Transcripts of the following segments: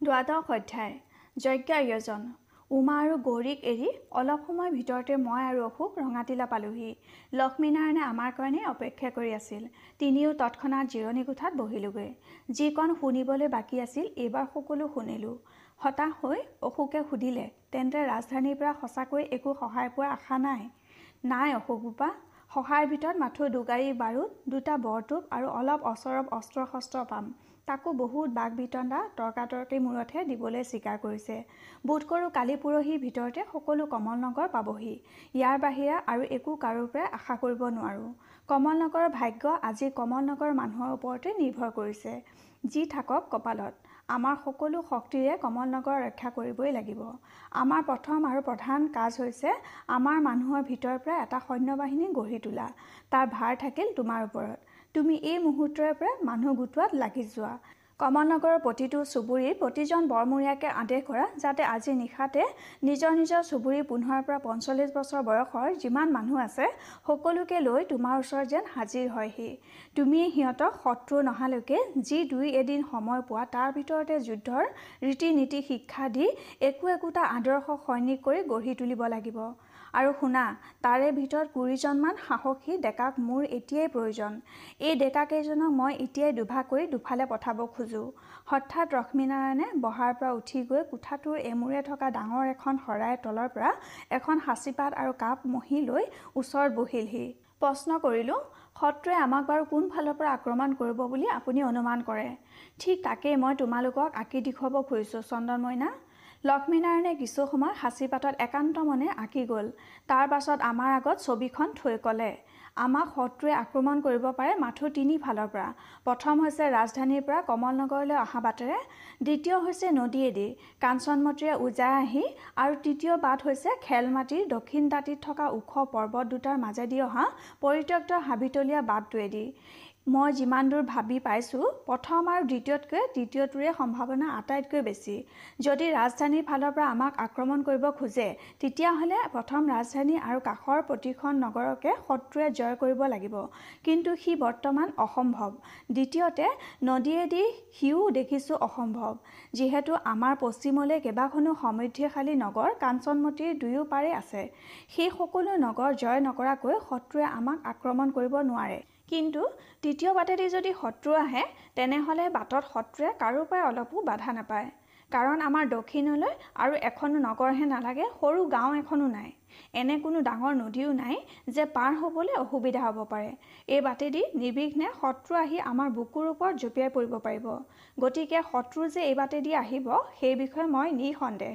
দ্বাদশ অধ্যায় যজ্ঞ আয়োজন। উমা আৰু গৌৰীক এৰি অলপ সময়ৰ ভিতৰতে মই আৰু অশোক ৰঙাটিলা পালোহি। লক্ষ্মীনাৰায়ণে আমাৰ কাৰণে অপেক্ষা কৰি আছিল। তিনিও তৎক্ষণাত জিৰণি কোঠাত বহিলোগৈ। যিকণ শুনিবলৈ বাকী আছিল এইবাৰ সকলো শুনিলোঁ। হতাশ হৈ অশোকে সুধিলে তেন্তে ৰাজধানীৰ পৰা সঁচাকৈ একো সহায় পোৱাৰ আশা নাই? নাই অশোক বোপা সহায়ৰ ভিতৰত মাথো দুগাড়ী বাৰুদ দুটা বৰটোপ আৰু অলপ অচৰব অস্ত্ৰ শস্ত্ৰ পাম। তাকো বহুত বাক বিতণ্ডা তৰ্কাতৰ্কিৰ মূৰতহে দিবলৈ স্বীকাৰ কৰিছে। বোধ কৰোঁ কালি পৰহিৰ ভিতৰতে সকলো কমলনগৰ পাবহি। ইয়াৰ বাহিৰে আৰু একো কাৰোৰ পৰাই আশা কৰিব নোৱাৰোঁ। কমলনগৰৰ ভাগ্য আজি কমলনগৰৰ মানুহৰ ওপৰতে নিৰ্ভৰ কৰিছে। যি থাকক কপালত। আমাৰ সকলো শক্তিৰে কমলনগৰ ৰক্ষা কৰিবই লাগিব। আমাৰ প্ৰথম আৰু প্ৰধান কাজ হৈছে আমাৰ মানুহৰ ভিতৰৰ পৰা এটা সৈন্যবাহিনী গঢ়ি তোলা। তাৰ ভাৰ থাকিল তোমাৰ ওপৰত। তুমি এই মুহূৰ্তৰে পৰা মানুহ গোটোৱাত লাগি যোৱা। কমলনগৰৰ প্ৰতিটো চুবুৰীৰ প্ৰতিজন বৰমূৰীয়াকে আদেশ কৰা যাতে আজি নিশাতে নিজৰ নিজৰ চুবুৰীৰ পোন্ধৰৰ পৰা পঞ্চল্লিছ বছৰ বয়সৰ যিমান মানুহ আছে সকলোকে লৈ তোমাৰ ওচৰত যেন হাজিৰ হয়হি। তুমি সিহঁতক শত্ৰু নহালৈকে যি দুই এদিন সময় পোৱা তাৰ ভিতৰতে যুদ্ধৰ ৰীতি নীতি শিক্ষা দি একো একোটা আদৰ্শ সৈনিক কৰি গঢ়ি তুলিব লাগিব। আৰু শুনা তাৰে ভিতৰত কুৰিজনমান সাহসী ডেকাক মোৰ এতিয়াই প্ৰয়োজন। এই ডেকাকেইজনক মই এতিয়াই দুভাগ কৰি দুফালে পঠাব খোজোঁ। হঠাৎ লক্ষ্মীনাৰায়ণে বহাৰ পৰা উঠি গৈ কোঠাটোৰ এমূৰে থকা ডাঙৰ এখন শৰাইৰ তলৰ পৰা এখন সাঁচিপাত আৰু কাপ মহি লৈ ওচৰত বহিলহি। প্ৰশ্ন কৰিলোঁ শত্ৰুৱে আমাক বাৰু কোন ফালৰ পৰা আক্ৰমণ কৰিব বুলি আপুনি অনুমান কৰে? ঠিক তাকেই মই তোমালোকক আঁকি দেখুৱাব খুজিছোঁ চন্দন মইনা লক্ষ্মীনাৰায়ণে কিছু সময় সাঁচিপাতত একান্ত মনে আঁকি গ'ল। তাৰ পাছত আমাৰ আগত ছবিখন থৈ ক'লে। আমাক শত্ৰুৱে আক্ৰমণ কৰিব পাৰে মাথো তিনি ফালৰ পৰা। প্ৰথম হৈছে ৰাজধানীৰ পৰা কমলনগৰলৈ অহা বাটেৰে দ্বিতীয় হৈছে নদীয়েদি। কাঞ্চনমতীৰে উজাই আহি আৰু তৃতীয় বাট হৈছে খেলমাটিৰ দক্ষিণ দাঁতিত থকা ওখ পৰ্বত দুটাৰ মাজেদি অহা পৰিত্যক্ত হাবিতলীয়া বাটটোৱেদি। মই যিমান দূৰ ভাবি পাইছোঁ প্ৰথম আৰু দ্বিতীয়তকৈ তৃতীয়টোৰে সম্ভাৱনা আটাইতকৈ বেছি। যদি ৰাজধানীৰ ফালৰ পৰা আমাক আক্ৰমণ কৰিব খোজে তেতিয়াহ'লে প্ৰথম ৰাজধানী আৰু কাষৰ প্ৰতিখন নগৰকে শত্ৰুৱে জয় কৰিব লাগিব। কিন্তু সি বৰ্তমান অসম্ভৱ। দ্বিতীয়তে নদীয়েদি সিও দেখিছোঁ অসম্ভৱ। যিহেতু আমাৰ পশ্চিমলৈ কেইবাখনো সমৃদ্ধিশালী নগৰ কাঞ্চনমতীৰ দুয়ো পাৰে আছে। সেই সকলো নগৰ জয় নকৰাকৈ শত্ৰুৱে আমাক আক্ৰমণ কৰিব নোৱাৰে। কিন্তু তৃতীয় বাটেদি যদি শত্ৰু আহে তেনেহ'লে বাটত শত্ৰুৱে কাৰো পৰাই অলপো বাধা নাপায়। কাৰণ আমাৰ দক্ষিণলৈ আৰু এখনো নগৰহে নালাগে সৰু গাঁও এখনো নাই। এনে কোনো ডাঙৰ নদীও নাই যে পাৰ হ'বলৈ অসুবিধা হ'ব পাৰে। এই বাটেদি নিৰ্বিঘ্নে শত্ৰু আহি আমাৰ বুকুৰ ওপৰত জঁপিয়াই পৰিব পাৰিব। গতিকে শত্ৰু যে এই বাটেদি আহিব সেই বিষয়ে মই নিসন্দেহ।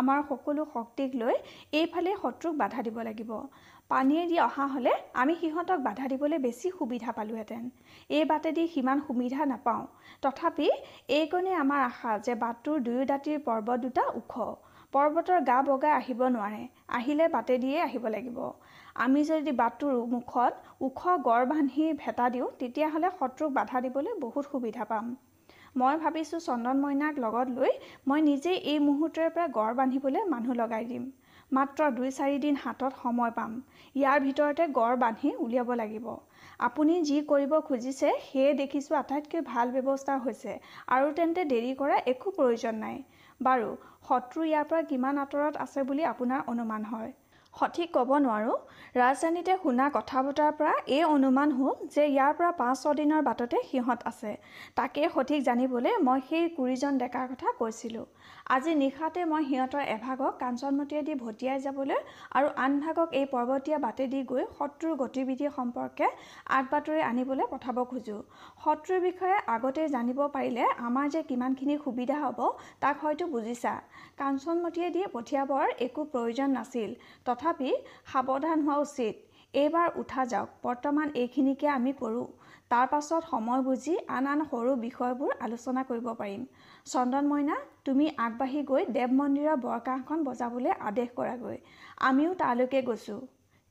আমাৰ সকলো শক্তিক লৈ এইফালে শত্ৰুক বাধা দিব লাগিব। পানীয়েদি অহা হ'লে আমি সিহঁতক বাধা দিবলৈ বেছি সুবিধা পালোহেঁতেন। এই বাটেদি সিমান সুবিধা নাপাওঁ। তথাপি এইকণে আমাৰ আশা যে বাটটোৰ দুয়ো দাঁতিৰ পৰ্বত দুটা ওখ। পৰ্বতৰ গা বগাই আহিব নোৱাৰে। আহিলে বাটেদিয়ে আহিব লাগিব। আমি যদি বাটটোৰ মুখত ওখ গড় বান্ধি ভেটা দিওঁ তেতিয়াহ'লে শত্ৰুক বাধা দিবলৈ বহুত সুবিধা পাম। মই ভাবিছোঁ চন্দন মইনাক লগত লৈ মই নিজেই এই মুহূৰ্তৰ পৰা গড় বান্ধিবলৈ মানুহ লগাই দিম। মাত্ৰ দুই চাৰিদিন হাতত সময় পাম। ইয়াৰ ভিতৰতে গড় বান্ধি উলিয়াব লাগিব। আপুনি যি কৰিব খুজিছে সেয়ে দেখিছোঁ আটাইতকৈ ভাল ব্যৱস্থা হৈছে আৰু তেন্তে দেৰি কৰা একো প্ৰয়োজন নাই। বাৰু শত্ৰু ইয়াৰ পৰা কিমান আঁতৰত আছে বুলি আপোনাৰ অনুমান হয়? সঠিক ক'ব নোৱাৰোঁ। ৰাজধানীতে শুনা কথা বতৰাৰ পৰা এই অনুমান হ'ল যে ইয়াৰ পৰা পাঁচ ছদিনৰ বাটতে সিহঁত আছে। তাকে সঠিক জানিবলৈ মই সেই কুৰিজন ডেকাৰ কথা কৈছিলোঁ। আজি নিশাতে মই সিহঁতৰ এভাগক কাঞ্চনমতীয়েদি ভটিয়াই যাবলৈ আৰু আনভাগক এই পৰ্বতীয়া বাটেদি গৈ শত্ৰুৰ গতিবিধি সম্পৰ্কে আগবাতৰি আনিবলৈ পঠাব খোজোঁ। শত্ৰুৰ বিষয়ে আগতেই জানিব পাৰিলে আমাৰ যে কিমানখিনি সুবিধা হ'ব তাক হয়তো বুজিছা। কাঞ্চনমতীয়েদি পঠিয়াবৰ একো প্ৰয়োজন নাছিল। তথাপি সাৱধান হোৱা উচিত। এইবাৰ উঠা যাওক বৰ্তমান এইখিনিকে আমি কৰোঁ। তাৰ পাছত সময় বুজি আন আন সৰু বিষয়বোৰ আলোচনা কৰিব পাৰিম। চন্দন মইনা তুমি আগবাঢ়ি গৈ দেৱ মন্দিৰৰ বৰকাহখন বজাবলৈ আদেশ কৰাগৈ। আমিও তালৈকে গৈছোঁ।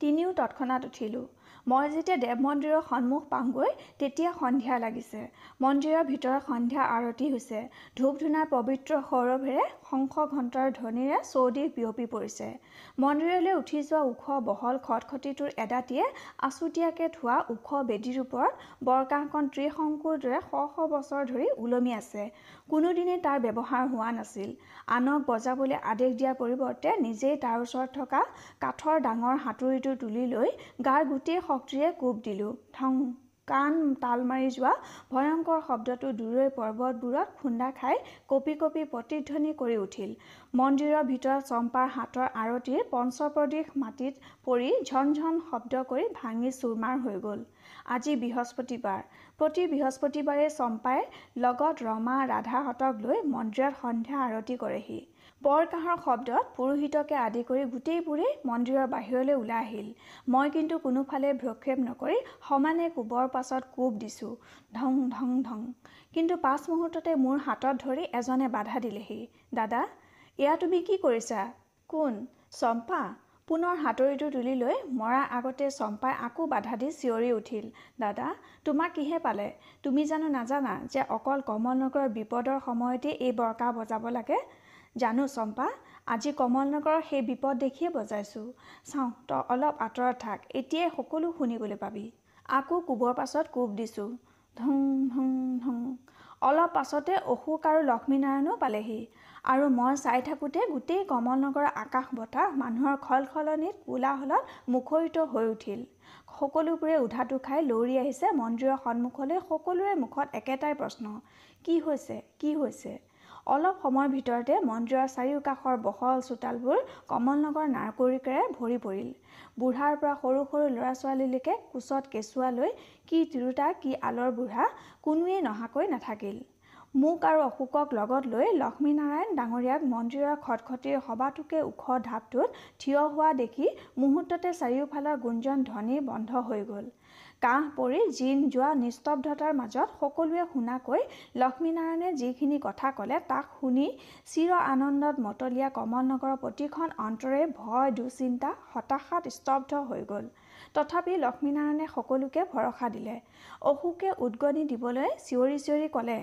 তিনিও তৎক্ষণাত উঠিলোঁ। মই যেতিয়া দেৱ মন্দিৰৰ সন্মুখ পাওঁগৈ তেতিয়া সন্ধিয়া লাগিছে। মন্দিৰৰ ভিতৰত সন্ধিয়া আৰতি হৈছে। ধূপ ধূনাৰ পবিত্ৰ সৌৰভেৰে শংখ ঘণ্টাৰ ধ্বনিৰে চৌদিশ বিয়পি পৰিছে। মন্দিৰলৈ উঠি যোৱা ওখ বহল খটখটিটোৰ এদাঁতিয়ে আচুতীয়াকৈ থোৱা ওখ বেদীৰ ওপৰত বৰকাহকণ ত্ৰিশংকুৰ দৰে শ শ বছৰ ধৰি ওলমি আছে। কোনোদিনেই তাৰ ব্যৱহাৰ হোৱা নাছিল। আনক বজাবলৈ আদেশ দিয়াৰ পৰিৱৰ্তে নিজেই তাৰ ওচৰত থকা কাঠৰ ডাঙৰ হাতুৰিটো তুলি লৈ গাৰ গোটেই শক্তিৰে কোব দিলোঁ। ঠং কাণ তাল মাৰি যোৱা ভয়ংকৰ শব্দটো দূৰৈ পৰ্বতবোৰত খুন্দা খাই কঁপি কঁপি প্ৰতিধ্বনি কৰি উঠিল। মন্দিৰৰ ভিতৰত চম্পাৰ হাতৰ আৰতিৰ পঞ্চপ্ৰদিশ মাটিত পৰি ঝনঝন শব্দ কৰি ভাঙি চুৰমাৰ হৈ গ'ল। আজি বৃহস্পতিবাৰ। প্ৰতি বৃহস্পতিবাৰে চম্পাই লগত ৰমা ৰাধাহঁতক লৈ মন্দিৰত সন্ধ্যা আৰতি কৰেহি। বৰকাহৰ শব্দত পুৰোহিতকে আদি কৰি গোটেইবোৰেই মন্দিৰৰ বাহিৰলৈ ওলাই আহিল। মই কিন্তু কোনোফালে ভ্ৰক্ষেপ নকৰি সমানে কোবৰ পাছত কোব দিছোঁ ধং ধং ধং। কিন্তু পাঁচ মুহূৰ্ততে মোৰ হাতত ধৰি এজনে বাধা দিলেহি। দাদা এয়া তুমি কি কৰিছা? কোন? চম্পা। পুনৰ হাতৰিটো তুলি লৈ মৰাৰ আগতে চম্পাই আকৌ বাধা দি চিঞৰি উঠিল। দাদা তোমাক কিহে পালে? তুমি জানো নাজানা যে অকল কমল নগৰৰ বিপদৰ সময়তে এই বৰকা বজাব লাগে? জানো চম্পা আজি কমলনগৰৰ সেই বিপদ দেখিয়ে বজাইছোঁ। চাওঁ তই অলপ আঁতৰত থাক এতিয়াই সকলো শুনিবলৈ পাবি। আকৌ কোবৰ পাছত কোব দিছোঁ। ধুং ধুং ধুং। অলপ পাছতে অশোক আৰু লক্ষ্মীনাৰায়ণো পালেহি। আৰু মই চাই থাকোঁতে গোটেই কমলনগৰৰ আকাশ বতাহ মানুহৰ খলখলনিত কোলাহলত মুখৰিত হৈ উঠিল। সকলোবোৰে উধাটো খাই লৰি আহিছে মন্দিৰৰ সন্মুখলৈ সকলোৰে মুখত একেটাই প্ৰশ্ন কি হৈছে? কি হৈছে? অলপ সময়ৰ ভিতৰতে মন্দিৰৰ চাৰিওকাষৰ বহল চোতালবোৰ কমলনগৰ নাৰকৰিকেৰে ভৰি পৰিল। বুঢ়াৰ পৰা সৰু সৰু ল'ৰা ছোৱালীলৈকে কোচত কেঁচুৱা লৈ কি তিৰোতা কি আলৰ বুঢ়া কোনোৱেই নহাকৈ নাথাকিল। মোক আৰু অশোকক লগত লৈ লক্ষ্মীনাৰায়ণ ডাঙৰীয়াক মন্দিৰৰ খটখটিৰ সবাতোকে ওখ ঢাপটোত থিয় হোৱা দেখি মুহূৰ্ততে চাৰিওফালৰ গুঞ্জন ধ্বনি বন্ধ হৈ গ'ল। কাহ পৰি জিন যোৱা নিস্তব্ধতাৰ মাজত সকলোৱে শুনাকৈ লক্ষ্মীনাৰায়ণে যিখিনি কথা ক'লে তাক শুনি চিৰ আনন্দত মতলীয়া কমলনগৰৰ প্ৰতিখন অন্তৰে ভয় দুচিন্তা হতাশাত স্তব্ধ হৈ গ'ল। তথাপি লক্ষ্মীনাৰায়ণে সকলোকে ভৰসা দিলে। অশোকে উদগনি দিবলৈ চিঞৰি চিঞৰি ক'লে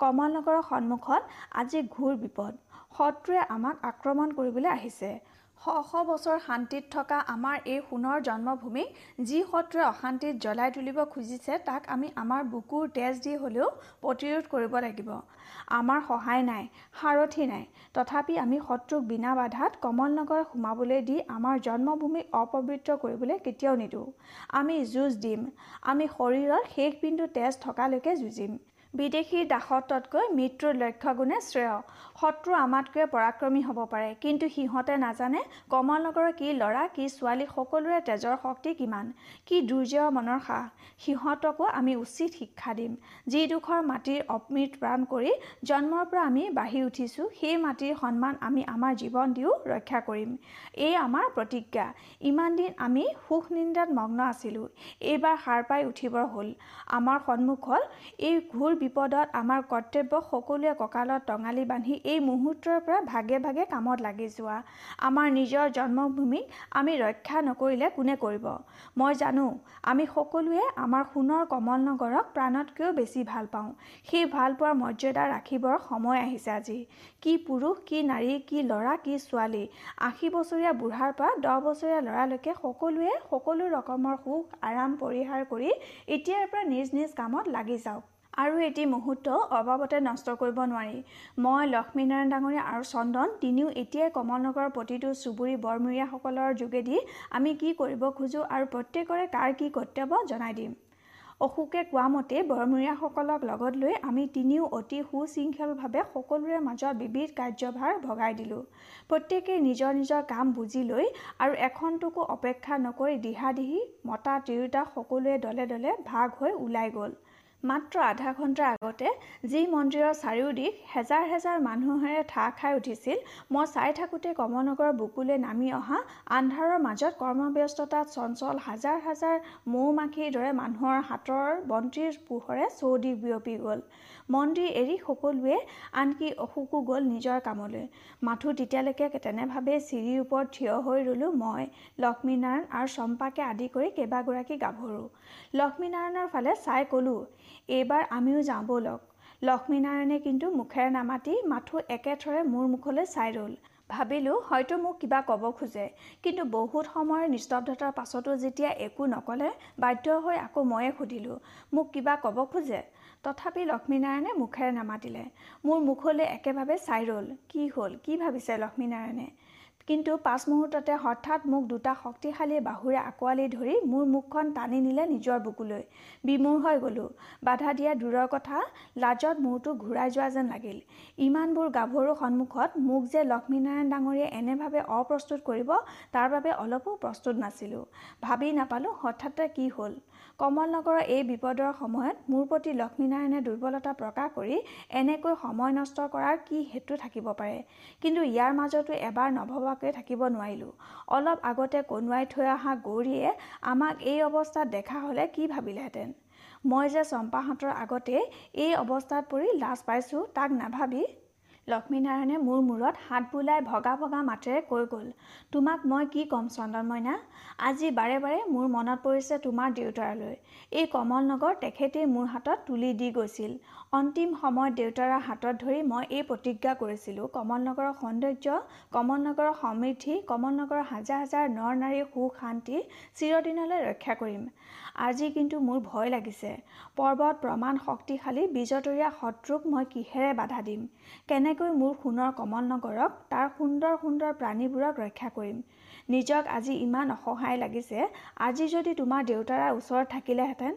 কমলনগৰৰ সন্মুখত আজি ঘোৰ বিপদ। শত্ৰুৱে আমাক আক্ৰমণ কৰিবলৈ আহিছে। শ শ বছৰ শান্তিত থকা আমাৰ এই সোণৰ জন্মভূমিক যি শত্ৰুৱে অশান্তিত জ্বলাই তুলিব খুজিছে তাক আমি আমাৰ বুকুৰ তেজ দি হ'লেও প্ৰতিৰোধ কৰিব লাগিব। আমাৰ সহায় নাই সাৰথি নাই। তথাপি আমি শত্ৰুক বিনা বাধাত কমলনগৰ সোমাবলৈ দি আমাৰ জন্মভূমিক অপবিত্ৰ কৰিবলৈ কেতিয়াও নিদিওঁ। আমি যুঁজ দিম। আমি শৰীৰত শেষ বিন্দু তেজ থকালৈকে যুঁজিম। বিদেশীৰ দাসত্বতকৈ মৃত্যুৰ লক্ষ্যগুণে শ্ৰেয়। শত্ৰু আমাতকৈ পৰাক্ৰমী হ'ব পাৰে। কিন্তু সিহঁতে নাজানে কমলনগৰৰ কি ল'ৰা কি ছোৱালী সকলোৰে তেজৰ শক্তি কিমান। কি দুৰ্জয় মনৰ সাহ। সিহঁতকো আমি উচিত শিক্ষা দিম। যিডোখৰ মাটিৰ অমৃত প্ৰাণ কৰি জন্মৰ পৰা আমি বাঢ়ি উঠিছোঁ সেই মাটিৰ সন্মান আমি আমাৰ জীৱন দিও ৰক্ষা কৰিম। এই আমাৰ প্ৰতিজ্ঞা। ইমান দিন আমি সুখ নিন্দাত মগ্ন আছিলোঁ। এইবাৰ সাৰ পাই উঠিবৰ হ'ল। আমাৰ সন্মুখত এই ঘোৰ বিপদত আমাৰ কৰ্তব্য সকলোৱে কঁকালত টঙালি বান্ধি এই মুহূৰ্তৰ পৰা ভাগে ভাগে কামত লাগি যোৱা। আমাৰ নিজৰ জন্মভূমিক আমি ৰক্ষা নকৰিলে কোনে কৰিব? মই জানো আমি সকলোৱে আমাৰ সোণৰ কমল নগৰক প্ৰাণতকৈও বেছি ভাল পাওঁ। সেই ভাল পোৱাৰ মৰ্যাদা ৰাখিবৰ সময় আহিছে আজি। কি পুৰুষ কি নাৰী কি ল'ৰা কি ছোৱালী। আশী বছৰীয়া বুঢ়াৰ পৰা দহ বছৰীয়া ল'ৰালৈকে সকলোৱে সকলো ৰকমৰ সুখ আৰাম পৰিহাৰ কৰি এতিয়াৰ পৰা নিজ নিজ কামত লাগি যাওক। আৰু এটি মুহূৰ্ত অবাবতে নষ্ট কৰিব নোৱাৰি। মই লক্ষ্মীনাৰায়ণ ডাঙৰীয়া আৰু চন্দন তিনিও এতিয়াই কমলনগৰৰ প্ৰতিটো চুবুৰী বৰমূৰীয়াসকলৰ যোগেদি আমি কি কৰিব খোজোঁ আৰু প্ৰত্যেকৰে কাৰ কি কৰ্তব্য জনাই দিম। অশোকে কোৱা মতে বৰমূৰীয়াসকলক লগত লৈ আমি তিনিও অতি সুশৃংখলভাৱে সকলোৰে মাজত বিবিধ কাৰ্যভাৰ ভগাই দিলোঁ। প্ৰত্যেকেই নিজৰ নিজৰ কাম বুজি লৈ আৰু এখনটোকো অপেক্ষা নকৰি দিহা দিহি মতা তিৰোতা সকলোৱে দলে দলে ভাগ হৈ ওলাই গ'ল। মাত্ৰ আধা ঘণ্টাৰ আগতে যি মন্দিৰৰ চাৰিওদিশ হেজাৰ হেজাৰ মানুহেৰে ঠাহ খাই উঠিছিল মই চাই থাকোঁতে কমলনগৰৰ বুকুলৈ নামি অহা আন্ধাৰৰ মাজত কৰ্মব্যস্ততাত চঞ্চল হাজাৰ হাজাৰ মৌ মাখিৰ দৰে মানুহৰ হাতৰ বন্তিৰ পোহৰে চৌদিশ বিয়পি গ'ল। মন্দিৰ এৰি সকলোৱে আনকি অশোকো গ'ল নিজৰ কামলৈ। মাথো তেতিয়ালৈকে তেনেভাৱেই চিৰিৰ ওপৰত থিয় হৈ ৰ'লোঁ মই লক্ষ্মীনাৰায়ণ আৰু চম্পাকে আদি কৰি কেইবাগৰাকী গাভৰু। লক্ষ্মীনাৰায়ণৰ ফালে চাই ক'লোঁ এইবাৰ আমিও যাওঁ ব'লক লক্ষ্মীনাৰায়ণে কিন্তু মুখেৰে নামাতি মাথো একেথৰে মোৰ মুখলৈ চাই ৰ'ল। ভাবিলোঁ হয়তো মোক কিবা ক'ব খোজে। কিন্তু বহুত সময়ৰ নিস্তব্ধতাৰ পাছতো যেতিয়া একো নক'লে বাধ্য হৈ আকৌ ময়ে সুধিলোঁ মোক কিবা ক'ব খোজে? তথাপি লক্ষ্মীনাৰায়ণে মুখেৰে নামাতিলে। মোৰ মুখলৈ একেভাৱে চাই ৰ'ল। কি হ'ল? কি ভাবিছে লক্ষ্মীনাৰায়ণে? কিন্তু পাঁচ মুহূৰ্ততে হঠাৎ মোক দুটা শক্তিশালী বাহুৰে আঁকোৱালি ধৰি মোৰ মুখখন টানি নিলে নিজৰ বুকুলৈ। বিমূৰ হৈ গ'লোঁ। বাধা দিয়া দূৰৰ কথা লাজত মূৰটো ঘূৰাই যোৱা যেন লাগিল। ইমানবোৰ গাভৰুৰ সন্মুখত মোক যে লক্ষ্মীনাৰায়ণ ডাঙৰীয়াই এনেভাৱে অপ্ৰস্তুত কৰিব তাৰ বাবে অলপো প্ৰস্তুত নাছিলোঁ। ভাবি নাপালোঁ হঠাতে কি হ'ল। কমলনগৰৰ এই বিপদৰ সময়ত মোৰ প্ৰতি লক্ষ্মীনাৰায়ণে দুৰ্বলতা প্ৰকাশ কৰি এনেকৈ সময় নষ্ট কৰাৰ কি হেতু থাকিব পাৰে? কিন্তু ইয়াৰ মাজতো এবাৰ নভবা নোখোৱাকৈ থাকিব নোৱাৰিলোঁ। অলপ আগতে কণুৱাই থৈ অহা গৌৰীয়ে আমাক এই অৱস্থাত দেখা হ'লে কি ভাবিলেহেঁতেন? মই যে চম্পাহঁতৰ আগতে এই অৱস্থাত পৰি লাজ পাইছোঁ তাক নাভাবি লক্ষ্মীনাৰায়ণে মোৰ মূৰত হাত বোলাই ভগা ভগা মাতেৰে কৈ গ'ল তোমাক মই কি ক'ম চন্দন মইনা? আজি বাৰে বাৰে মোৰ মনত পৰিছে তোমাৰ দেউতাৰালৈ। এই কমল নগৰ তেখেতেই মোৰ হাতত তুলি দি গৈছিল। অন্তিম সময়ত দেউতাৰৰ হাতত ধৰি মই এই প্ৰতিজ্ঞা কৰিছিলোঁ। কমল নগৰৰ সৌন্দৰ্য কমল নগৰৰ সমৃদ্ধি কমল নগৰৰ হাজাৰ হাজাৰ নৰ নাৰীৰ সুখ শান্তি চিৰদিনলৈ ৰক্ষা কৰিম। আজি কিন্তু মোৰ ভয় লাগিছে। পৰ্বত প্ৰমাণ শক্তিশালী বিজতৰীয়া শত্ৰুক মই কিহেৰে বাধা দিম? কেনেকৈ মোৰ সোণৰ কমল নগৰক তাৰ সুন্দৰ সুন্দৰ প্ৰাণীবোৰক ৰক্ষা কৰিম? নিজক আজি ইমান অসহায় লাগিছে আজি যদি তোমাৰ দেউতাৰ ওচৰত থাকিলেহেঁতেন।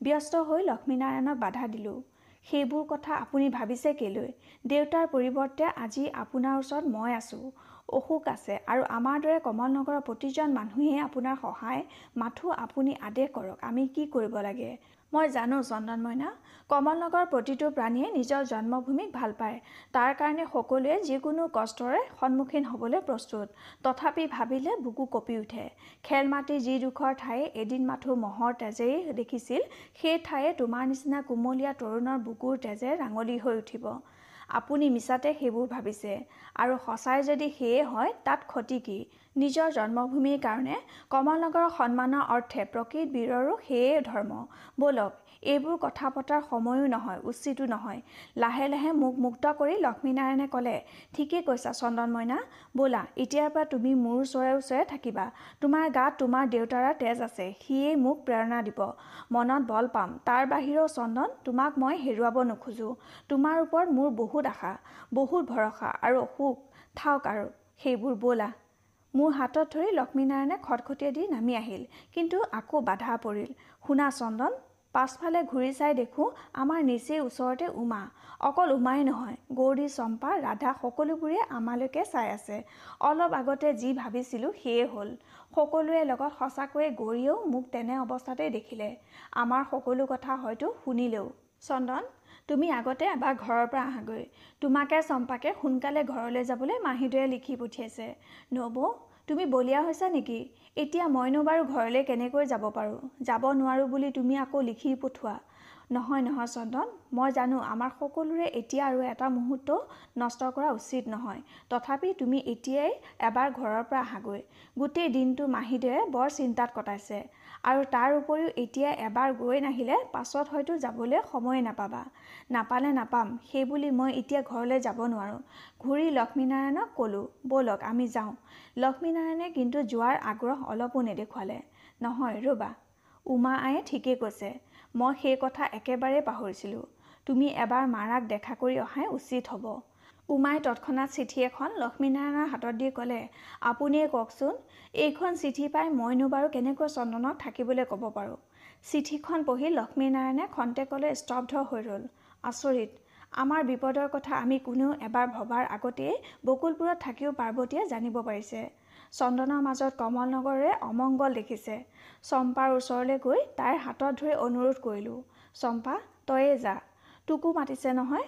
ব্যস্ত হৈ লক্ষ্মীনাৰায়ণক বাধা দিলোঁ। সেইবোৰ কথা আপুনি ভাবিছে কেলৈ? দেউতাৰ পৰিৱৰ্তে আজি আপোনাৰ ওচৰত মই আছোঁ। অসুখ আছে। আৰু আমাৰ দৰে কমল নগৰৰ প্ৰতিজন মানুহেই আপোনাৰ সহায় মাথো আপুনি আদেশ কৰক। আমি কি কৰিব লাগে? মই জানো চন্দন মইনা। কমল নগৰৰ প্ৰতিটো প্ৰাণীয়ে নিজৰ জন্মভূমিক ভাল পায়। তাৰ কাৰণে সকলোৱে যিকোনো কষ্টৰে সন্মুখীন হ'বলৈ প্ৰস্তুত। তথাপি ভাবিলে বুকু কঁপি উঠে। খেল মাটি যিডোখৰ ঠাই এদিন মাথো মহৰ তেজেই দেখিছিল সেই ঠায়ে তোমাৰ নিচিনা কুমলীয়া তৰুণৰ বুকুৰ তেজে ৰাঙলী হৈ উঠিব। আপুনি মিছাতে সেইবোৰ ভাবিছে। আৰু সঁচাই যদি সেয়ে হয় তাত ক্ষতি কি? নিজৰ জন্মভূমিৰ কাৰণে কমল নগৰৰ সন্মানৰ অৰ্থে প্ৰকৃত বীৰৰো সেয়ে ধৰ্ম। ব'লক এইবোৰ কথা পতাৰ সময়ো নহয় উচিতো নহয়। লাহে লাহে মুখ মুক্ত কৰি লক্ষ্মীনাৰায়ণে ক'লে ঠিকেই কৈছা চন্দন মইনা ব'লা এতিয়াৰ পৰা তুমি মোৰ ওচৰে ওচৰে থাকিবা। তোমাৰ গাত তোমাৰ দেউতাৰ তেজ আছে সিয়েই মোক প্ৰেৰণা দিব। মনত বল পাম তাৰ বাহিৰেও চন্দন তোমাক মই হেৰুৱাব নোখোজোঁ। তোমাৰ ওপৰত মোৰ বহুত আশা বহুত ভৰসা আৰু সুখ থাওক আৰু সেইবোৰ ব'লা। মোৰ হাতত ধৰি লক্ষ্মীনাৰায়ণে খটখটিয়ে দি নামি আহিল কিন্তু আকৌ বাধা পৰিল। শুনা চন্দন পাছফালে ঘূৰি চাই দেখোঁ আমাৰ নিচেই ওচৰতে উমা। অকল উমাই নহয় গৌৰী চম্পা ৰাধা সকলোবোৰে আমালৈকে চাই আছে। অলপ আগতে যি ভাবিছিলোঁ সেয়ে হ'ল। সকলোৰে লগত সঁচাকৈয়ে গৌৰীয়েও মোক তেনে অৱস্থাতে দেখিলে। আমাৰ সকলো কথা হয়তো শুনিলেও। চন্দন তুমি আগতে এবাৰ ঘৰৰ পৰা আহাগৈ। তোমাকে চম্পাকে সোনকালে ঘৰলৈ যাবলৈ মাহীদৰে লিখি পঠিয়াইছে। নবৌ তুমি বলিয়া হৈছা নেকি? এতিয়া মইনো বাৰু ঘৰলৈ কেনেকৈ যাব পাৰোঁ? যাব নোৱাৰোঁ বুলি তুমি আকৌ লিখি পঠোৱা। নহয় নহয় চন্দন মই জানো আমাৰ সকলোৰে এতিয়া আৰু এটা মুহূৰ্ত নষ্ট কৰা উচিত নহয়। তথাপি তুমি এতিয়াই এবাৰ ঘৰৰ পৰা আহাগৈ। গোটেই দিনটো মাহীদেৱে বৰ চিন্তাত কটাইছে। আৰু তাৰ উপৰিও এতিয়া এবাৰ গৈ নাহিলে পাছত হয়তো যাবলৈ সময়ে নাপাবা। নাপালে নাপাম সেইবুলি মই এতিয়া ঘৰলৈ যাব নোৱাৰোঁ। ঘূৰি লক্ষ্মীনাৰায়ণক ক'লোঁ ব'লক আমি যাওঁ। লক্ষ্মীনাৰায়ণে কিন্তু যোৱাৰ আগ্ৰহ অলপো নেদেখুৱালে। নহয় ৰ'বা। উমা আয়ে ঠিকেই কৈছে। মই সেই কথা একেবাৰে পাহৰিছিলোঁ। তুমি এবাৰ মাৰাক দেখা কৰি অহাই উচিত হ'ব। উমাই তৎক্ষণাত চিঠি এখন লক্ষ্মীনাৰায়ণৰ হাতত দি ক'লে আপুনিয়ে কওকচোন এইখন চিঠি পাই মইনো বাৰু কেনেকৈ চন্দনক থাকিবলৈ ক'ব পাৰোঁ? চিঠিখন পঢ়ি লক্ষ্মীনাৰায়ণে খন্তেকলৈ স্তব্ধ হৈ ৰ'ল। আচৰিত আমাৰ বিপদৰ কথা আমি কোনেও এবাৰ ভবাৰ আগতেই বকুলপুৰত থাকিও পাৰ্বতীয়ে জানিব পাৰিছে। চন্দনৰ মাজত কমল নগৰে অমংগল দেখিছে। চম্পাৰ ওচৰলৈ গৈ তাইৰ হাতত ধৰি অনুৰোধ কৰিলোঁ চম্পা তয়ে যা। তোকো মাতিছে নহয়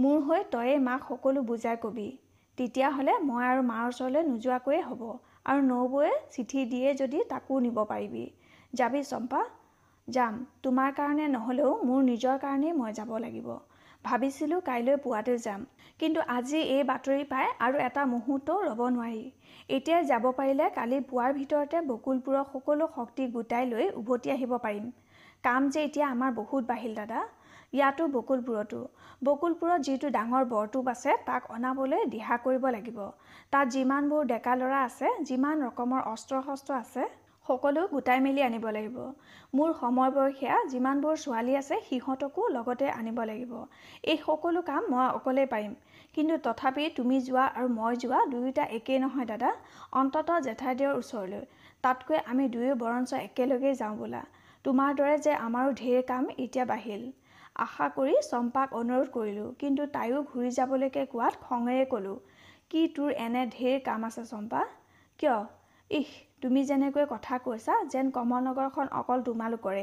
মোৰ হৈ তয়ে মাক সকলো বুজাই কবি। তেতিয়াহ'লে মই আৰু মাৰ ওচৰলৈ নোযোৱাকৈয়ে হ'ব আৰু নবৌৱে চিঠি দিয়ে যদি তাকো নিব পাৰিবি। যাবি চম্পা? যাম। তোমাৰ কাৰণে নহ'লেও মোৰ নিজৰ কাৰণেই মই যাব লাগিব। ভাবিছিলোঁ কাইলৈ পুৱাতে যাম। কিন্তু আজি এই বাতৰি পাই আৰু এটা মুহূৰ্তও ৰ'ব নোৱাৰি। এতিয়াই যাব পাৰিলে কালি পুৱাৰ ভিতৰতে বকুলপুৰৰ সকলো শক্তি গোটাই লৈ উভতি আহিব পাৰিম। কাম যে এতিয়া আমাৰ বহুত বাঢ়িল দাদা। ইয়াতো বকুলপুৰতো বকুলপুৰত যিটো ডাঙৰ বৰটোপ আছে তাক অনাবলৈ দিহা কৰিব লাগিব। তাত যিমানবোৰ ডেকা ল'ৰা আছে যিমান ৰকমৰ অস্ত্ৰ শস্ত্ৰ আছে সকলো গোটাই মেলি আনিব লাগিব। মোৰ সময় বয়সীয়া যিমানবোৰ ছোৱালী আছে সিহঁতকো লগতে আনিব লাগিব। এই সকলো কাম মই অকলেই পাৰিম। কিন্তু তথাপি তুমি যোৱা আৰু মই যোৱা দুয়োটা একেই নহয় দাদা। অন্ততঃ জেঠাইদেউৰ ওচৰলৈ। তাতকৈ আমি দুয়ো বৰঞ্চ একেলগেই যাওঁ বোলা। তোমাৰ দৰে যে আমাৰো ঢেৰ কাম এতিয়া বাঢ়িল। আশা কৰি চম্পাক অনুৰোধ কৰিলোঁ কিন্তু তাইও ঘূৰি যাবলৈকে কোৱাত খঙেৰে ক'লোঁ কি তোৰ এনে ঢেৰ কাম আছে চম্পা? কিয়? ইহ তুমি যেনেকৈ কথা কৈছা যেন কমলনগৰখন অকল তোমালোকৰে।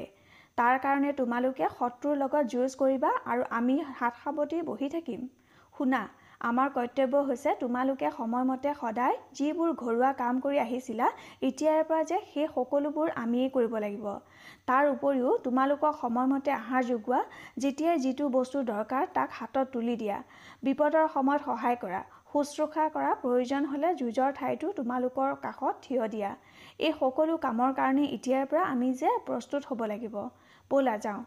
তাৰ কাৰণে তোমালোকে শত্ৰুৰ লগত যুঁজ কৰিবা আৰু আমি হাত সাৱটি বহি থাকিম। শুনা আমাৰ কৰ্তব্য হৈছে তোমালোকে সময়মতে সদায় যিবোৰ ঘৰুৱা কাম কৰি আহিছিলা এতিয়াৰ পৰা যে সেই সকলোবোৰ আমিয়েই কৰিব লাগিব। তাৰ উপৰিও তোমালোকক সময়মতে আহাৰ যোগোৱা যেতিয়াই যিটো বস্তুৰ দৰকাৰ তাক হাতত তুলি দিয়া। বিপদৰ সময়ত সহায় কৰা শুশ্ৰূষা কৰা প্ৰয়োজন হ'লে যুঁজৰ ঠাইতো তোমালোকৰ কাষত থিয় দিয়া। এই সকলো কামৰ কাৰণে এতিয়াৰ পৰা আমি যে প্ৰস্তুত হ'ব লাগিব ব'লা যাওঁ।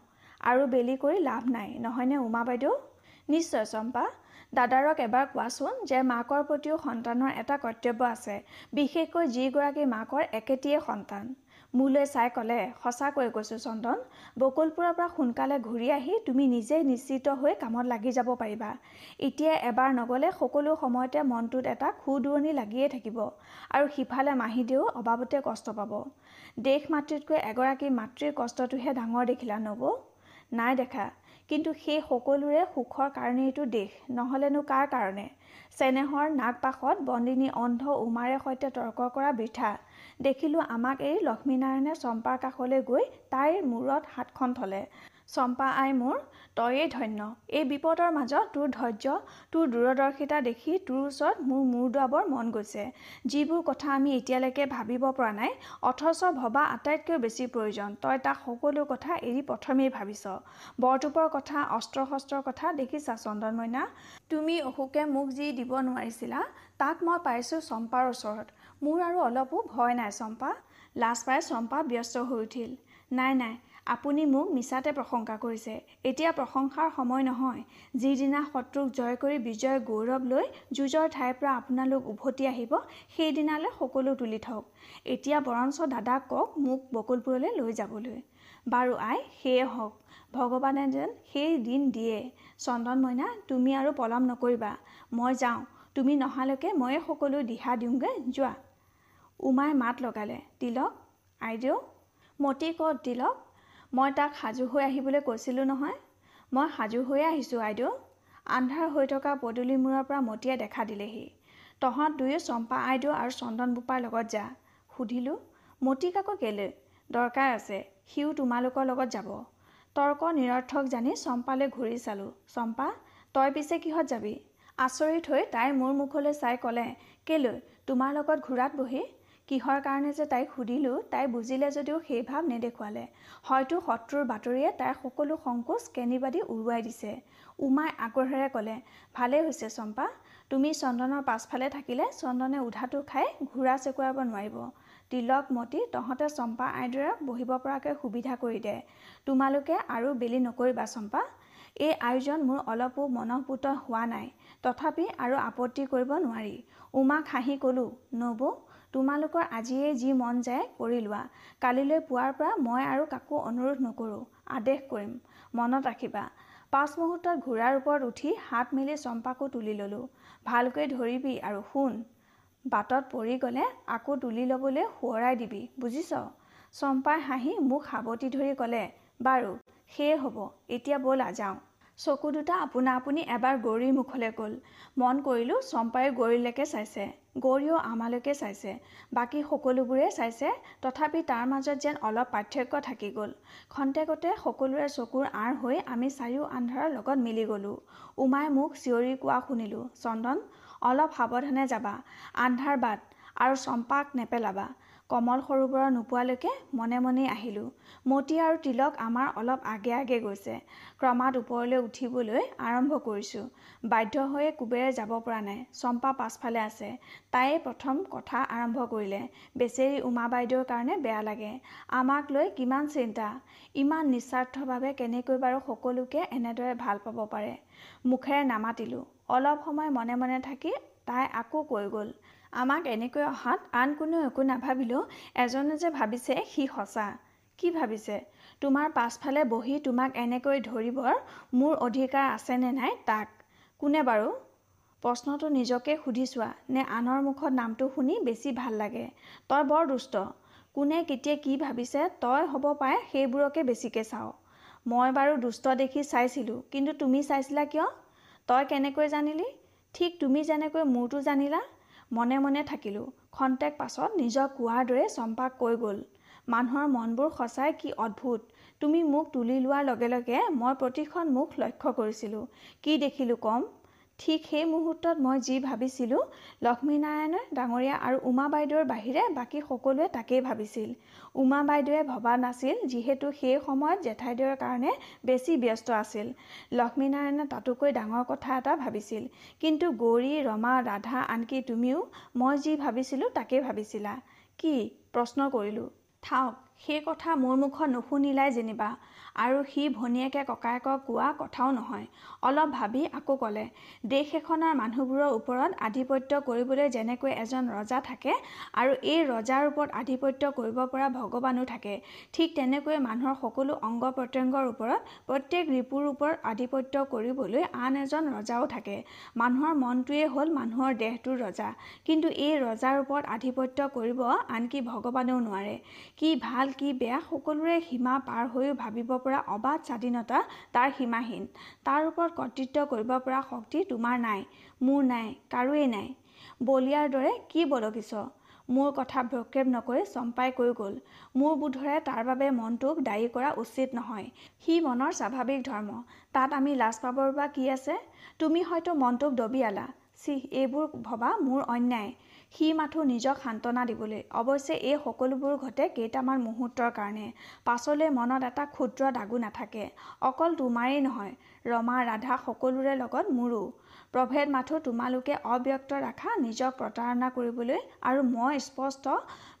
আৰু বেলি কৰি লাভ নাই নহয়নে উমা বাইদেউ? নিশ্চয় চম্পা। দাদাৰক এবাৰ কোৱাচোন যে মাকৰ প্ৰতিও সন্তানৰ এটা কৰ্তব্য আছে বিশেষকৈ যিগৰাকী মাকৰ একেটিয়ে সন্তান। মোলৈ চাই ক'লে সঁচাকৈ কৈছোঁ চন্দন বকুলপুৰৰ পৰা সোনকালে ঘূৰি আহি তুমি নিজেই নিশ্চিত হৈ কামত লাগি যাব পাৰিবা। এতিয়া এবাৰ নগ'লে সকলো সময়তে মনটোত এটা খুদুৱনি লাগিয়ে থাকিব আৰু সিফালে মাহীদেউ অবাবতে কষ্ট পাব। দেশ মাতৃতকৈ এগৰাকী মাতৃৰ কষ্টটোহে ডাঙৰ দেখিলা নবৌ? নাই দেখা। কিন্তু সেই সকলোৰে সুখৰ কাৰণেইটো দেশ নহ'লেনো কাৰ কাৰণে? চেনেহৰ নাগপাশত বন্দিনী অন্ধ উমাৰে সৈতে তৰ্ক কৰা বৃথা। দেখিলোঁ আমাক এই লক্ষ্মীনাৰায়ণে চম্পাৰ কাষলৈ গৈ তাইৰ মূৰত হাতখন থলে। চম্পা আই মোৰ তয়েই ধন্য। এই বিপদৰ মাজত তোৰ ধৈৰ্য তোৰ দূৰদৰ্শিতা দেখি তোৰ ওচৰত মোৰ মূৰ দোৱাবৰ মন গৈছে। যিবোৰ কথা আমি এতিয়ালৈকে ভাবিব পৰা নাই অথচ ভবা আটাইতকৈ বেছি প্ৰয়োজন। তই তাক সকলো কথা এৰি প্ৰথমেই ভাবিছ। বৰটোপৰ কথা অস্ত্ৰ শস্ত্ৰৰ কথা দেখিছা চন্দন মইনা তুমি অশোকে মোক যি দিব নোৱাৰিছিলা তাক মই পাইছোঁ চম্পাৰ ওচৰত। মোৰ আৰু অলপো ভয় নাই চম্পা। লাজ পাই চম্পা ব্যস্ত হৈ উঠিল। নাই নাই আপুনি মোক মিছাতে প্ৰশংসা কৰিছে। এতিয়া প্ৰশংসাৰ সময় নহয়। যিদিনা শত্ৰুক জয় কৰি বিজয় গৌৰৱ লৈ যুঁজৰ ঠাইৰ পৰা আপোনালোক উভতি আহিব সেইদিনালৈ সকলো তুলি থওক। এতিয়া বৰঞ্চ দাদাক কওক মোক বকুলপুৰলৈ লৈ যাবলৈ। বাৰু আই সেয়ে হওক। ভগৱানে যেন সেই দিন দিয়ে। চন্দন মইনা তুমি আৰু পলম নকৰিবা। মই যাওঁ। তুমি নহালৈকে ময়ে সকলো দিহা দিওঁগৈ। যোৱা। উমাই মাত লগালে তিলক আইদেউ মতি ক'ত তিলক মই তাক সাজু হৈ আহিবলৈ কৈছিলোঁ নহয় মই সাজু হৈয়ে আহিছোঁ আইদেউ আন্ধাৰ হৈ থকা পদূলিমূৰৰ পৰা মতিয়াই দেখা দিলেহি তহঁত দুয়ো চম্পা আইদেউ আৰু চন্দন বোপাৰ লগত যা সুধিলোঁ মতি কাকো কেলৈ? দৰকাৰ আছে সিও তোমালোকৰ লগত যাব তৰ্ক নিৰৰ্থক জানি চম্পালৈ ঘূৰি চালোঁ চম্পা তই পিছে কিহত যাবি? আচৰিত হৈ তাইৰ মোৰ মুখলৈ চাই ক'লে কেলৈ তোমাৰ লগত ঘূৰাত বহি কিহৰ কাৰণে যে তাইক সুধিলোঁ তাই বুজিলে যদিও সেই ভাৱ নেদেখুৱালে। হয়তো শত্ৰুৰ বাতৰিয়ে তাইৰ সকলো সংকোচ কেনিবাদি উৰুৱাই দিছে। উমাই আগ্ৰহেৰে ক'লে ভালেই হৈছে চম্পা। তুমি চন্দনৰ পাছফালে থাকিলে চন্দনে উধাটো খাই ঘূৰা চেকুৰাব নোৱাৰিব। তিলক মতি তহঁতে চম্পা আইদেউৰাক বহিব পৰাকৈ সুবিধা কৰি দে। তোমালোকে আৰু বেলি নকৰিবা চম্পা। এই আয়োজন মোৰ অলপো মনঃপূত হোৱা নাই। তথাপি আৰু আপত্তি কৰিব নোৱাৰি। উমাক হাঁহি ক'লোঁ নবৌ তোমালোকৰ আজিয়েই যি মন যায় কৰি লোৱা। কালিলৈ পুৱাৰ পৰা মই আৰু কাকো অনুৰোধ নকৰোঁ। আদেশ কৰিম। মনত ৰাখিবা। পাঁচ মুহূৰ্তত ঘোঁৰাৰ ওপৰত উঠি হাত মেলি চম্পাকো তুলি ল'লোঁ। ভালকৈ ধৰিবি আৰু শুন। বাটত পৰি গ'লে আকৌ তুলি ল'বলৈ সোঁৱৰাই দিবি বুজিছ? চম্পাই হাঁহি মোক সাৱটি ধৰি ক'লে বাৰু সেয়ে হ'ব। এতিয়া ব'লা যাওঁ। চকু দুটা আপোনা আপুনি এবাৰ গৌৰীৰ মুখলৈ গ'ল। মন কৰিলোঁ চম্পাই গৌৰীলৈকে চাইছে গৌৰীও আমালৈকে চাইছে বাকী সকলোবোৰে চাইছে তথাপি তাৰ মাজত যেন অলপ পাৰ্থক্য থাকি গ'ল। খন্তেকতে সকলোৰে চকুৰ আঁৰ হৈ আমি চাৰিও আন্ধাৰৰ লগত মিলি গ'লোঁ। উমাই মোক চিঞৰি কোৱা শুনিলোঁ চন্দন অলপ সাৱধানে যাবা আন্ধাৰ বাট আৰু চম্পাক নেপেলাবা। কমল সৰোবৰ নোপোৱালৈকে মনে মনেই আহিলোঁ। মতি আৰু তিলক আমাৰ অলপ আগে আগে গৈছে। ক্ৰমাৎ ওপৰলৈ উঠিবলৈ আৰম্ভ কৰিছোঁ। বাধ্য হৈয়ে কুবেৰে যাব পৰা নাই। চম্পা পাছফালে আছে। তাইয়ে প্ৰথম কথা আৰম্ভ কৰিলে। বেচেৰি উমা বাইদেউৰ কাৰণে বেয়া লাগে। আমাক লৈ কিমান চিন্তা। ইমান নিস্বাৰ্থভাৱে কেনেকৈ বাৰু সকলোকে এনেদৰে ভাল পাব পাৰে? মুখেৰে নামাতিলোঁ। অলপ সময় মনে মনে থাকি তাই আকৌ কৈ গ'ল আমাক এনেকৈ অহাত আন কোনেও একো নাভাবিলেও এজনে যে ভাবিছে সি সঁচা। কি ভাবিছে? তোমাৰ পাছফালে বহি তোমাক এনেকৈ ধৰিবৰ মোৰ অধিকাৰ আছেনে নাই তাক? কোনে বাৰু? প্ৰশ্নটো নিজকে সুধি চোৱা নে আনৰ মুখত নামটো শুনি বেছি ভাল লাগে? তই বৰ দুষ্ট। কোনে কেতিয়া কি ভাবিছে তই হ'ব পাৰে সেইবোৰকে বেছিকৈ চাওঁ। মই বাৰু দুষ্ট দেখি চাইছিলোঁ কিন্তু তুমি চাইছিলা কিয়? তই কেনেকৈ জানিলি? ঠিক তুমি যেনেকৈ মোৰটো জানিলা? মনে মনে থাকিলোঁ। খন্তেক পাছত নিজৰ কোৱাৰ দৰে চম্পাক কৈ গ'ল মানুহৰ মনবোৰ সঁচাই কি অদ্ভুত। তুমি মোক তুলি লোৱাৰ লগে লগে মই প্ৰতিখন মুখ লক্ষ্য কৰিছিলোঁ। কি দেখিলোঁ কম? ঠিক সেই মুহূৰ্তত মই যি ভাবিছিলোঁ লক্ষ্মীনাৰায়ণ ডাঙৰীয়া আৰু উমা বাইদেউৰ বাহিৰে বাকী সকলোৱে তাকেই ভাবিছিল। উমা বাইদেৱে ভবা নাছিল যিহেতু সেই সময়ত জেঠাইদেউৰ কাৰণে বেছি ব্যস্ত আছিল। লক্ষ্মীনাৰায়ণে তাতোকৈ ডাঙৰ কথা এটা ভাবিছিল। কিন্তু গৌৰী ৰমা ৰাধা আনকি তুমিও মই যি ভাবিছিলোঁ তাকেই ভাবিছিলা। কি? প্ৰশ্ন কৰিলোঁ। থাওক সেই কথা মোৰ মুখত নুশুনিলাই যেনিবা আৰু সি ভনীয়েকে ককায়েকক কোৱা কথাও নহয়। অলপ ভাবি আকৌ ক'লে দেশ এখনৰ মানুহবোৰৰ ওপৰত আধিপত্য কৰিবলৈ যেনেকৈ এজন ৰজা থাকে আৰু এই ৰজাৰ ওপৰত আধিপত্য কৰিব পৰা ভগৱানো থাকে ঠিক তেনেকৈ মানুহৰ সকলো অংগ প্ৰত্যংগৰ ওপৰত প্ৰত্যেক ৰিপুৰ ওপৰত আধিপত্য কৰিবলৈ আন এজন ৰজাও থাকে। মানুহৰ মনটোৱেই হ'ল মানুহৰ দেহটোৰ ৰজা কিন্তু এই ৰজাৰ ওপৰত আধিপত্য কৰিব আনকি ভগৱানেও নোৱাৰে। কি ভাল কি বেয়া সকলোৰে সীমা পাৰ হৈও ভাবিব পৰা অবাধ স্বাধীনতা তাৰ সীমাহীন। তাৰ ওপৰত কৰ্তৃত্ব কৰিব পৰা শক্তি তোমাৰ নাই মোৰ নাই কাৰোৱেই নাই। বলিয়াৰ দৰে কি বলকিছ? মোৰ কথা ভ্ৰক্ষেপ নকৰি চম্পাই কৈ গ'ল মোৰ বোধৰে তাৰ বাবে মনটোক দায়ী কৰা উচিত নহয়। সি মনৰ স্বাভাৱিক ধৰ্ম তাত আমি লাজ পাবৰ বা কি আছে? তুমি হয়তো মনটোক দবিয়ালা চিহ এইবোৰ ভবা মোৰ অন্যায়। সি মাথো নিজক সান্তনা দিবলৈ। অৱশ্যে এই সকলোবোৰ ঘটে কেইটামান মুহূৰ্তৰ কাৰণে। পাছলৈ মনত এটা ক্ষুদ্ৰ দাগো নাথাকে। অকল তোমাৰেই নহয় ৰমা ৰাধা সকলোৰে লগত মোৰো। প্ৰভেদ মাথো তোমালোকে অব্যক্ত ৰাখা নিজক প্ৰতাৰণা কৰিবলৈ আৰু মই স্পষ্ট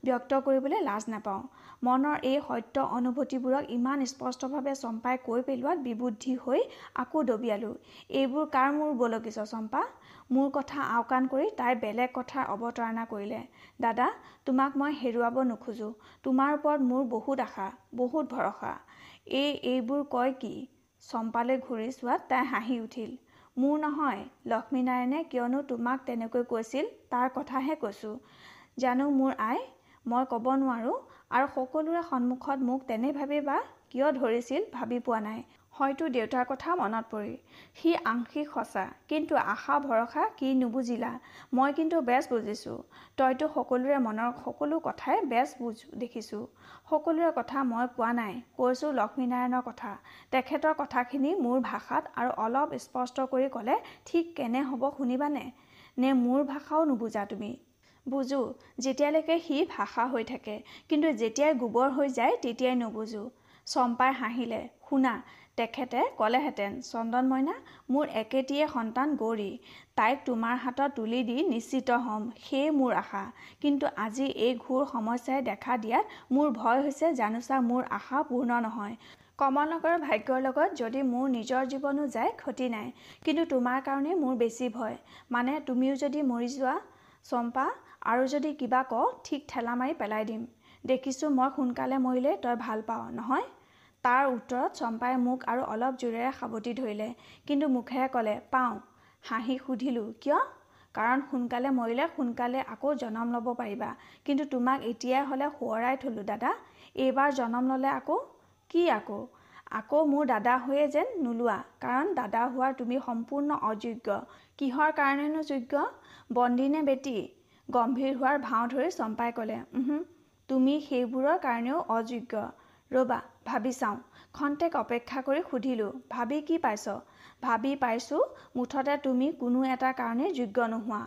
ব্যক্ত কৰিবলৈ লাজ নাপাওঁ। মনৰ এই সত্য অনুভূতিবোৰক ইমান স্পষ্টভাৱে চম্পাই কৈ পেলোৱাত বিবুদ্ধি হৈ আকৌ দবিয়ালোঁ। এইবোৰ কাৰ মোৰ বলকিছ চম্পা? মোৰ কথা আওকাণ কৰি তাই বেলেগ কথাৰ অৱতাৰণা কৰিলে দাদা তোমাক মই হেৰুৱাব নোখোজো। তোমাৰ ওপৰত মোৰ বহুত আশা বহুত ভৰসা। এই এইবোৰ কয় কি? চম্পালৈ ঘূৰি চোৱাত তাই হাঁহি উঠিল মোৰ নহয় লক্ষ্মীনাৰায়ণে কিয়নো তোমাক তেনেকৈ কৈছিল তাৰ কথাহে কৈছোঁ। জানো মোৰ আই মই ক'ব নোৱাৰোঁ আৰু সকলোৰে সন্মুখত মোক তেনেভাৱে বা কিয় ধৰিছিল ভাবি পোৱা নাই। হয়তো দেউতাৰ কথা মনত পৰিল সি আংশিক সঁচা কিন্তু আশা ভৰসা কি নুবুজিলা? মই কিন্তু বেছ বুজিছোঁ। তইতো সকলোৰে মনৰ সকলো কথাই বেছ বুজ দেখিছোঁ। সকলোৰে কথা মই কোৱা নাই কৈছোঁ লক্ষ্মীনাৰায়ণৰ কথা। তেখেতৰ কথাখিনি মোৰ ভাষাত আৰু অলপ স্পষ্ট কৰি ক'লে ঠিক কেনে হ'ব শুনিবানে নে মোৰ ভাষাও নুবুজা তুমি? বুজো যেতিয়ালৈকে সি ভাষা হৈ থাকে কিন্তু যেতিয়াই গোবৰ হৈ যায় তেতিয়াই নুবুজো। চম্পাই হাঁহিলে শুনা তেখেতে ক'লেহেঁতেন চন্দন মইনা মোৰ একেটিয়ে সন্তান গৌৰী। তাইক তোমাৰ হাতত তুলি দি নিশ্চিত হ'ম সেয়ে মোৰ আশা। কিন্তু আজি এই ঘোৰ সমস্যাই দেখা দিয়াত মোৰ ভয় হৈছে জানোচা মোৰ আশা পূৰ্ণ নহয়। কমলনগৰৰ ভাগ্যৰ লগত যদি মোৰ নিজৰ জীৱনো যায় ক্ষতি নাই। কিন্তু তোমাৰ কাৰণে মোৰ বেছি ভয়। মানে তুমিও যদি মৰি যোৱা চম্পা আৰু যদি কিবা কওঁ ঠিক ঠেলা মাৰি পেলাই দিম। দেখিছোঁ মই সোনকালে মৰিলে তই ভাল পাওঁ নহয়? তাৰ উত্তৰত চম্পাই মোক আৰু অলপ জোৰেৰে সাৱটি ধৰিলে। কিন্তু মুখেৰে ক'লে পাওঁ। হাঁহি সুধিলোঁ কিয়? কাৰণ সোনকালে মৰিলে সোনকালে আকৌ জনম ল'ব পাৰিবা। কিন্তু তোমাক এতিয়াই হ'লে সোঁৱৰাই থলোঁ দাদা। এইবাৰ জনম ল'লে আকৌ? কি আকৌ? আকৌ মোৰ দাদা হৈয়ে যেন নোলোৱা। কাৰণ দাদা হোৱাৰ তুমি সম্পূৰ্ণ অযোগ্য। কিহৰ কাৰণেনো যোগ্য? বন্দী নে বেটী? গম্ভীৰ হোৱাৰ ভাও ধৰি চম্পাই ক'লে তুমি সেইবোৰৰ কাৰণেও অযোগ্য। ৰ'বা ভাবি চাওঁ। খন্তেক অপেক্ষা কৰি সুধিলোঁ ভাবি কি পাইছ? ভাবি পাইছোঁ মুঠতে তুমি কোনো এটা কাৰণেই যোগ্য নোহোৱা।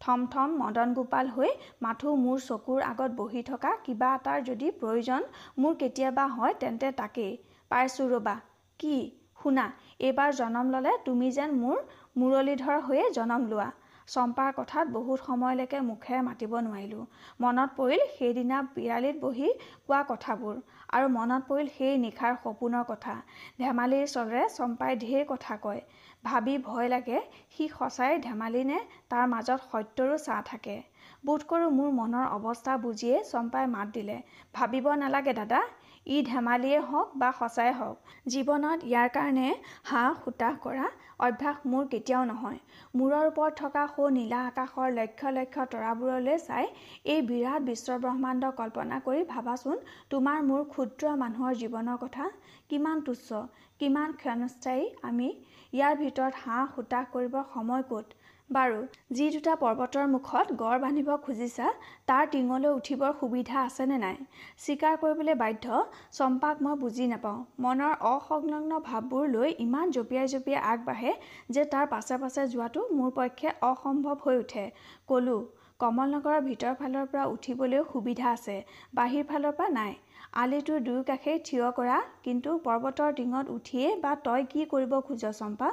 থম থম মদন গোপাল হৈ মাথো মোৰ চকুৰ আগত বহি থকা কিবা এটাৰ যদি প্ৰয়োজন মোৰ কেতিয়াবা হয় তেন্তে তাকেই। পাইছোঁ ৰ'বা। কি? শুনা এইবাৰ জনম ল'লে তুমি যেন মোৰ মুৰলীধৰ হৈয়ে জনম লোৱা। চম্পাৰ কথাত বহুত সময়লৈকে মুখেৰে মাতিব নোৱাৰিলোঁ। মনত পৰিল সেইদিনা বিৰালিত বহি কোৱা কথাবোৰ। আৰু মনত পৰিল সেই নিশাৰ সপোনৰ কথা। ধেমালিৰ চলেৰে চম্পাই ঢেৰ কথা কয়। ভাবি ভয় লাগে সি সঁচাই ধেমালি নে তাৰ মাজত সত্যৰো ছাঁ থাকে। বোধ কৰোঁ মোৰ মনৰ অৱস্থা বুজিয়ে চম্পাই মাত দিলে। ভাবিব নালাগে দাদা ই ধেমালিয়ে হওক বা সঁচাই হওক জীৱনত ইয়াৰ কাৰণে হাঁহ হুতাহ কৰা অভ্যাস মোৰ কেতিয়াও নহয়। মূৰৰ ওপৰত থকা সৌ নীলা আকাশৰ লক্ষ লক্ষ তৰাবোৰলৈ চাই এই বিৰাট বিশ্বব্ৰহ্মাণ্ড কল্পনা কৰি ভাবাচোন তোমাৰ মোৰ ক্ষুদ্ৰ মানুহৰ জীৱনৰ কথা। কিমান তুচ্ছ কিমান ক্ষণস্থায়ী আমি। ইয়াৰ ভিতৰত হাঁহ হুতাহ কৰিবৰ সময় ক'ত? বাৰু যি দুটা পৰ্বতৰ মুখত গড় বান্ধিব খুজিছা তাৰ টিঙলৈ উঠিবৰ সুবিধা আছেনে নাই? স্বীকাৰ কৰিবলৈ বাধ্য চম্পাক মই বুজি নাপাওঁ। মনৰ অসংলগ্ন ভাৱবোৰ লৈ ইমান জঁপিয়াই জঁপিয়াই আগবাঢ়ে যে তাৰ পাছে পাছে যোৱাটো মোৰ পক্ষে অসম্ভৱ হৈ উঠে। ক'লোঁ কমলনগৰৰ ভিতৰ ফালৰ পৰা উঠিবলৈও সুবিধা আছে বাহিৰ ফালৰ পৰা নাই। আলিটোৰ দুয়ো কাষেই থিয় কৰা কিন্তু পৰ্বতৰ টিঙত উঠিয়েই বা তই কি কৰিব খোজ চম্পা?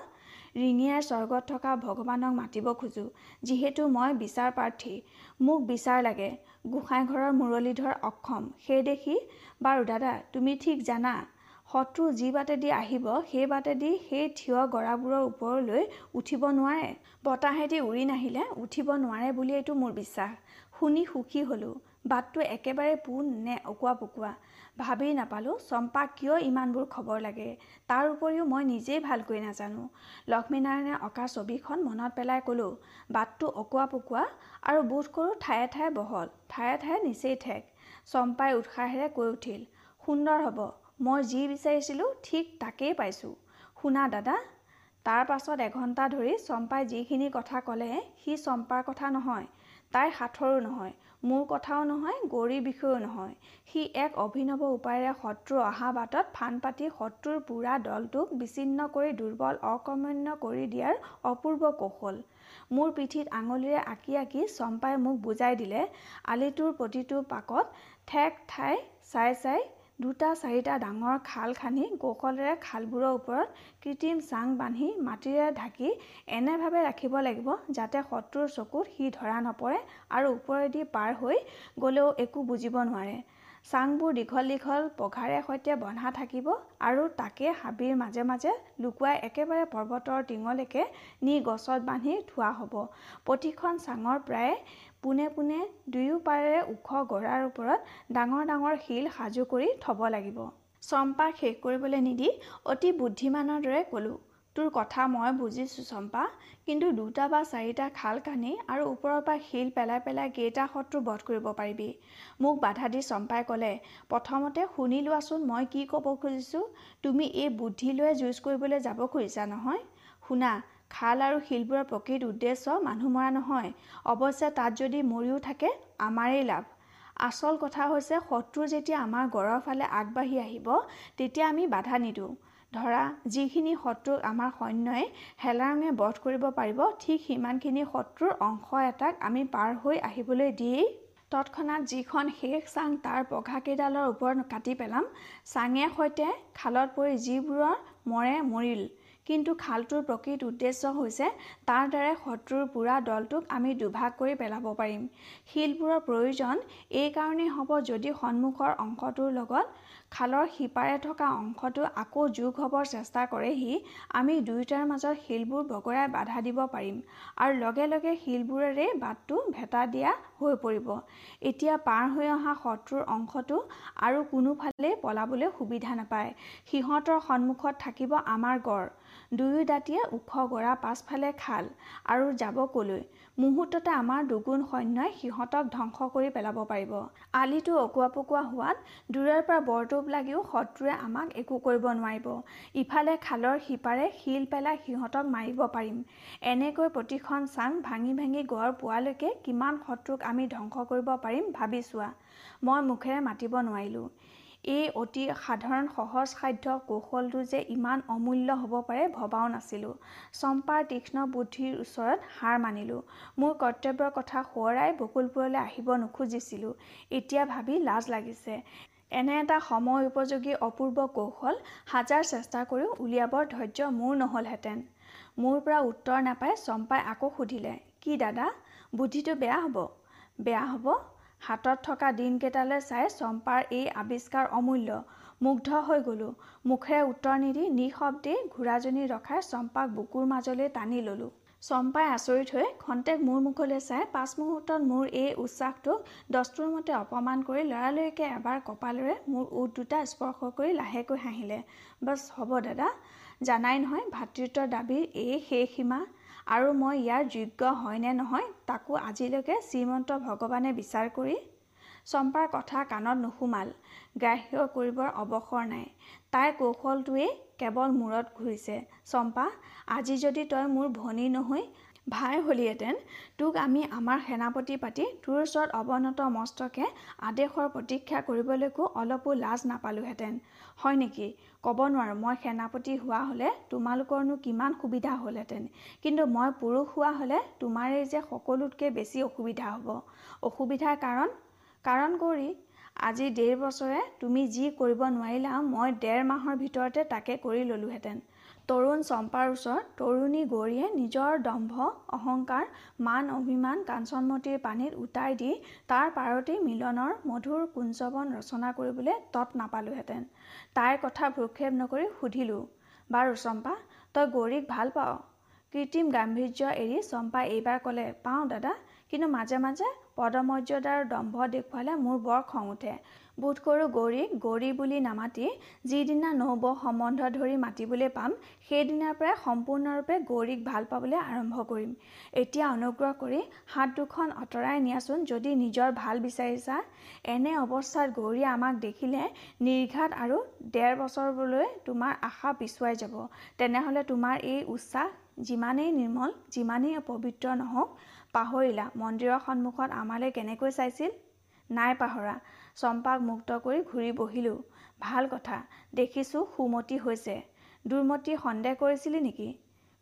ৰিঙিয়াৰ স্বৰ্গত থকা ভগৱানক মাতিব খোজোঁ যিহেতু মই বিচাৰ প্ৰাৰ্থী। মোক বিচাৰ লাগে গোসাঁই ঘৰৰ মুৰলীধৰ অক্ষম। সেই দেখি বাৰু দাদা তুমি ঠিক জানা শত্ৰু যি বাটেদি আহিব সেই বাটেদি সেই থিয় গৰাবোৰৰ ওপৰলৈ উঠিব নোৱাৰে। বতাহেদি উৰি নাহিলে উঠিব নোৱাৰে বুলিয়েইটো মোৰ বিশ্বাস। শুনি সুখী হ'লোঁ। বাটটো একেবাৰে পোন নে অকোৱা পকোৱা ভাবি নাপালোঁ চম্পাক কিয় ইমানবোৰ খবৰ লাগে? তাৰ উপৰিও মই নিজেই ভালকৈ নাজানো। লক্ষ্মীনাৰায়ণে অঁকা ছবিখন মনত পেলাই ক'লোঁ বাটটো অকোৱা পকোৱা আৰু বোধ কৰোঁ ঠায়ে ঠায়ে বহল ঠায়ে ঠায়ে নিচেই ঠেক। চম্পাই উৎসাহেৰে কৈ উঠিল সুন্দৰ হ'ব মই যি বিচাৰিছিলোঁ ঠিক তাকেই পাইছোঁ। শুনা দাদা তাৰ পাছত এঘণ্টা ধৰি চম্পাই যিখিনি কথা ক'লে সি চম্পাৰ কথা নহয় তাইৰ সাঁথৰো নহয়। মোৰ কথাও নহয় গৌৰীৰ বিষয়েও নহয়। সি এক অভিনৱ উপায়েৰে শত্ৰু অহা বাটত ফান পাতি শত্ৰুৰ পূৰা দলটোক বিচ্ছিন্ন কৰি দুৰ্বল অকৰ্মণ্য কৰি দিয়াৰ অপূৰ্ব কৌশল। মোৰ পিঠিত আঙুলিৰে আঁকি আঁকি চম্পাই মোক বুজাই দিলে আলিটোৰ প্ৰতিটো পাকত ঠেক ঠাই চাই চাই দুটা চাৰিটা ডাঙৰ খাল খান্দি কৌশলেৰে খালবোৰৰ ওপৰত কৃত্ৰিম চাং বান্ধি মাটিৰে ঢাকি এনেভাৱে ৰাখিব লাগিব যাতে শত্ৰুৰ চকুত সি ধৰা নপৰে আৰু ওপৰেদি পাৰ হৈ গ'লেও একো বুজিব নোৱাৰে। চাংবোৰ দীঘল দীঘল পঘাৰে সৈতে বন্ধা থাকিব আৰু তাকে হাবিৰ মাজে মাজে লুকুৱাই একেবাৰে পৰ্বতৰ টিঙলৈকে নি গছত বান্ধি থোৱা হ'ব। প্ৰতিখন চাঙৰ প্ৰায় পোনে পোনে দুয়ো পাৰেৰে ওখ গৰাৰ ওপৰত ডাঙৰ ডাঙৰ শিল সাজু কৰি থ'ব লাগিব। চম্পাক শেষ কৰিবলৈ নিদি অতি বুদ্ধিমানৰ দৰে ক'লোঁ তোৰ কথা মই বুজিছোঁ চম্পা কিন্তু দুটা বা চাৰিটা খাল কানি আৰু ওপৰৰ পৰা শিল পেলাই পেলাই কেইটা শত্ৰু বধ কৰিব পাৰিবি। মোক বাধা দি চম্পাই ক'লে প্ৰথমতে শুনি লোৱাচোন মই কি ক'ব খুজিছোঁ তুমি এই বুদ্ধি লৈ যুঁজ কৰিবলৈ যাব খুজিছা নহয়? শুনা খাল আৰু শিলবোৰৰ প্ৰকৃত উদ্দেশ্য মানুহ মৰা নহয়। অৱশ্যে তাত যদি মৰিও থাকে আমাৰেই লাভ। আচল কথা হৈছে শত্ৰু যেতিয়া আমাৰ গড়ৰ ফালে আগবাঢ়ি আহিব তেতিয়া আমি বাধা নিদিওঁ। ধৰা যিখিনি শত্ৰুক আমাৰ সৈন্যই হেলাৰঙে বধ কৰিব পাৰিব ঠিক সিমানখিনি শত্ৰুৰ অংশ এটাক আমি পাৰ হৈ আহিবলৈ দিয়েই। তৎক্ষণাত যিখন শেষ চাং তাৰ পঘাকেইডালৰ ওপৰত কাটি পেলাম। চাঙে সৈতে খালত পৰি যিবোৰৰ মৰে মৰিল। কিন্তু খালটোৰ প্ৰকৃত উদ্দেশ্য হৈছে তাৰ দ্বাৰাই শত্ৰুৰ পূৰা দলটোক আমি দুভাগ কৰি পেলাব পাৰিম। শিলবোৰৰ প্ৰয়োজন এইকাৰণেই হ'ব যদি সন্মুখৰ অংশটোৰ লগত খালৰ সিপাৰে থকা অংশটো আকৌ যোগ হ'বৰ চেষ্টা কৰেহি আমি দুয়োটাৰ মাজত শিলবোৰ বগৰাই বাধা দিব পাৰিম আৰু লগে লগে শিলবোৰেৰে বাটটো ভেটা দিয়া হৈ পৰিব। এতিয়া পাৰ হৈ অহা শত্ৰুৰ অংশটো আৰু কোনোফালেই পলাবলৈ সুবিধা নাপায়। সিহঁতৰ সন্মুখত থাকিব আমাৰ গড়। দুয়ো দাঁতিয়ে ওখ গৰা পাছফালে খাল আৰু যাব কলৈ। মুহূৰ্ততে আমাৰ দুগুণ সৈন্যই সিহঁতক ধ্বংস কৰি পেলাব পাৰিব। আলিটো অকোৱা পকোৱা হোৱাত দূৰৰ পৰা বৰটোপ লাগিও শত্ৰুৱে আমাক একো কৰিব নোৱাৰিব। ইফালে খালৰ সিপাৰে শিল পেলাই সিহঁতক মাৰিব পাৰিম। এনেকৈ প্ৰতিখন চাং ভাঙি ভাঙি গড় পোৱালৈকে কিমান শত্ৰুক আমি ধ্বংস কৰিব পাৰিম ভাবি চোৱা। মই মুখেৰে মাতিব নোৱাৰিলোঁ। এই অতি সাধাৰণ সহজসাধ্য কৌশলটো যে ইমান অমূল্য হ'ব পাৰে ভবাও নাছিলোঁ। চম্পাৰ তীক্ষ্ণ বুদ্ধিৰ ওচৰত হাৰ মানিলোঁ। মোৰ কৰ্তব্যৰ কথা সোঁৱৰাই বকুলপুৰলৈ আহিব নোখুজিছিলোঁ। এতিয়া ভাবি লাজ লাগিছে। এনে এটা সময় উপযোগী অপূৰ্ব কৌশল হাজাৰ চেষ্টা কৰিও উলিয়াবৰ ধৈৰ্য মোৰ নহ'লহেঁতেন। মোৰ পৰা উত্তৰ নাপাই চম্পাই আকৌ সুধিলে কি দাদা বুদ্ধিটো বেয়া হ'ব? বেয়া হ'ব? হাতত থকা দিনকেইটালৈ চাই চম্পাৰ এই আৱিষ্কাৰ অমূল্য। মুগ্ধ হৈ গ'লোঁ। মুখেৰে উত্তৰ নিদি নিঃশব্দেই ঘোঁৰাজনী ৰখাই চম্পাক বুকুৰ মাজলৈ টানি ল'লোঁ। চম্পাই আচৰিত হৈ খন্তেক মোৰ মুখলৈ চাই পাঁচ মুহূৰ্তত মোৰ এই উৎসাহটোক দস্তুৰ মতে অপমান কৰি লৰালৰিকৈ এবাৰ কপালেৰে মোৰ ওঠ দুটা স্পৰ্শ কৰি লাহেকৈ হাঁহিলে। বাছ হ'ব দাদা। জানাই নহয় ভাতৃত্বৰ দাবীৰ এই শেষ সীমা। আৰু মই ইয়াৰ যোগ্য হয় নে নহয় তাকো আজিলৈকে শ্ৰীমন্ত ভগৱানে বিচাৰ কৰি চম্পাৰ কথা কাণত নুসুমাল গ্ৰাহ্য কৰিবৰ অৱসৰ নাই। তাইৰ কৌশলটোৱেই কেৱল মূৰত ঘূৰিছে চম্পা আজি যদি তই মোৰ ভনী নহৈ ভাই হলিহেঁতেন তোক আমি আমাৰ সেনাপতি পাতি তোৰ ওচৰত অৱনত মস্তকে আদেশৰ প্ৰতীক্ষা কৰিবলৈকো অলপো লাজ নাপালোহেঁতেন। হয় নেকি? ক'ব নোৱাৰোঁ। মই সেনাপতি হোৱা হ'লে তোমালোকৰনো কিমান সুবিধা হ'লহেঁতেন। কিন্তু মই পুৰুষ হোৱা হ'লে তোমাৰেই যে সকলোতকৈ বেছি অসুবিধা হ'ব। অসুবিধাৰ কাৰণ কাৰণ গৌৰী আজি ডেৰ বছৰে তুমি যি কৰিব নোৱাৰিলা মই ডেৰ মাহৰ ভিতৰতে তাকে কৰি ল'লোহেঁতেন। তৰুণ চম্পাৰ ওচৰত তৰুণী গৌৰীয়ে নিজৰ দম্ভ অহংকাৰ মান অভিমান কাঞ্চনমতীৰ পানীত উটাই দি তাৰ পাৰতেই মিলনৰ মধুৰ কুঞ্জবন ৰচনা কৰিবলৈ তৎ নাপালোহেঁতেন। তাইৰ কথা ভ্ৰক্ষেপ নকৰি সুধিলোঁ বাৰু চম্পা তই গৌৰীক ভাল পাৱ? কৃত্ৰিম গাম্ভীৰ্য এৰি চম্পাই এইবাৰ ক'লে পাওঁ দাদা কিন্তু মাজে মাজে পদমৰ্যাদাৰ দম্ভ দেখুৱালে মোৰ বৰ খং উঠে। বোধ কৰোঁ গৌৰীক গৌৰী বুলি নামাতি যিদিনা নৌব সম্বন্ধ ধৰি মাতিবলৈ পাম সেইদিনাৰ পৰাই সম্পূৰ্ণৰূপে গৌৰীক ভাল পাবলৈ আৰম্ভ কৰিম। এতিয়া অনুগ্ৰহ কৰি হাত দুখন আঁতৰাই নিয়াচোন যদি নিজৰ ভাল বিচাৰিছা। এনে অৱস্থাত গৌৰীয়ে আমাক দেখিলে নিৰ্ঘাত আৰু ডেৰ বছৰলৈ তোমাৰ আশা পিছুৱাই যাব। তেনেহ'লে তোমাৰ এই উৎসাহ যিমানেই নিৰ্মল যিমানেই পবিত্ৰ নহওক পাহৰিলা। মন্দিৰৰ সন্মুখত আমালৈ কেনেকৈ চাইছিল? নাই পাহৰা। চম্পাক মুক্ত কৰি ঘূৰি বহিলোঁ। ভাল কথা দেখিছোঁ সুমতি হৈছে। দুৰ্মতি সন্দেহ কৰিছিলি নেকি?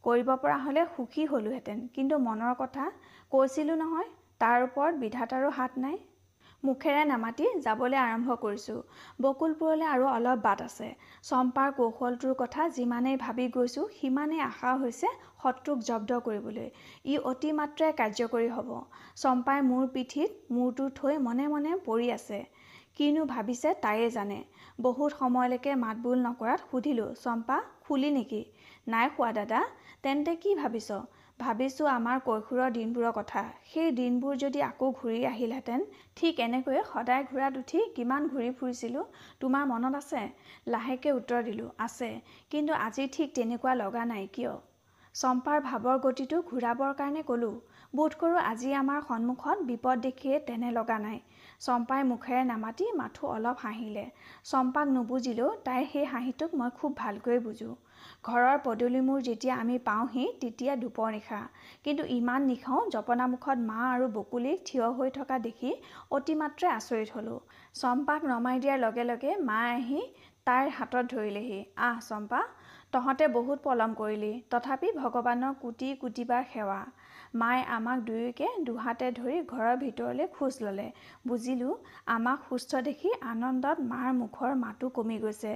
কৰিব পৰা হ'লে সুখী হ'লোহেঁতেন কিন্তু মনৰ কথা কৈছিলোঁ নহয় তাৰ ওপৰত বিধাতাৰো হাত নাই। মুখেৰে নামাতি যাবলৈ আৰম্ভ কৰিছোঁ। বকুলপুৰলৈ আৰু অলপ বাট আছে। চম্পাৰ কৌশলটোৰ কথা যিমানেই ভাবি গৈছোঁ সিমানেই আশা হৈছে শত্ৰুক জব্দ কৰিবলৈ। ই অতিমাত্ৰাই কাৰ্যকৰী হ'ব। চম্পাই মোৰ পিঠিত মূৰটো থৈ মনে মনে পৰি আছে। কিনো ভাবিছে তাইয়ে জানে। বহুত সময়লৈকে মাতবোল নকৰাত সুধিলোঁ চম্পা খুলি নেকি? নাই খোৱা দাদা। তেন্তে কি ভাবিছ? ভাবিছোঁ আমাৰ কৈশোৰৰ দিনবোৰৰ কথা। সেই দিনবোৰ যদি আকৌ ঘূৰি আহিলহেঁতেন ঠিক এনেকৈয়ে সদায় ঘূৰাত উঠি কিমান ঘূৰি ফুৰিছিলোঁ তোমাৰ মনত আছে? লাহেকৈ উত্তৰ দিলোঁ আছে। কিন্তু আজি ঠিক তেনেকুৱা লগা নাই কিয়? চম্পাৰ ভাৱৰ গতিটো ঘূৰাবৰ কাৰণে ক'লোঁ বোধ কৰোঁ আজি আমাৰ সন্মুখত বিপদ দেখিয়ে তেনে লগা নাই। চম্পাই মুখেৰে নামাতি মাথো অলপ হাঁহিলে। চম্পাক নুবুজিলেও তাইৰ সেই হাঁহিটোক মই খুব ভালকৈ বুজোঁ। ঘৰৰ পদূলিমূৰ যেতিয়া আমি পাওঁহি তেতিয়া দুপৰ নিশা। কিন্তু ইমান নিশাও জপনামুখত মা আৰু বকুলি থিয় হৈ থকা দেখি অতিমাত্ৰাই আচৰিত হ'লোঁ। চম্পাক নমাই দিয়াৰ লগে লগে মা আহি তাইৰ হাতত ধৰিলেহি। আহ চম্পা তহঁতে বহুত পলম কৰিলি। তথাপি ভগৱানৰ কোটি কোটিবাৰ সেৱা। মায়ে আমাক দুয়োকে দুহাতে ধৰি ঘৰৰ ভিতৰলৈ খোজ ল'লে। বুজিলোঁ আমাক সুস্থ দেখি আনন্দত মাৰ মুখৰ মাতো কমি গৈছে।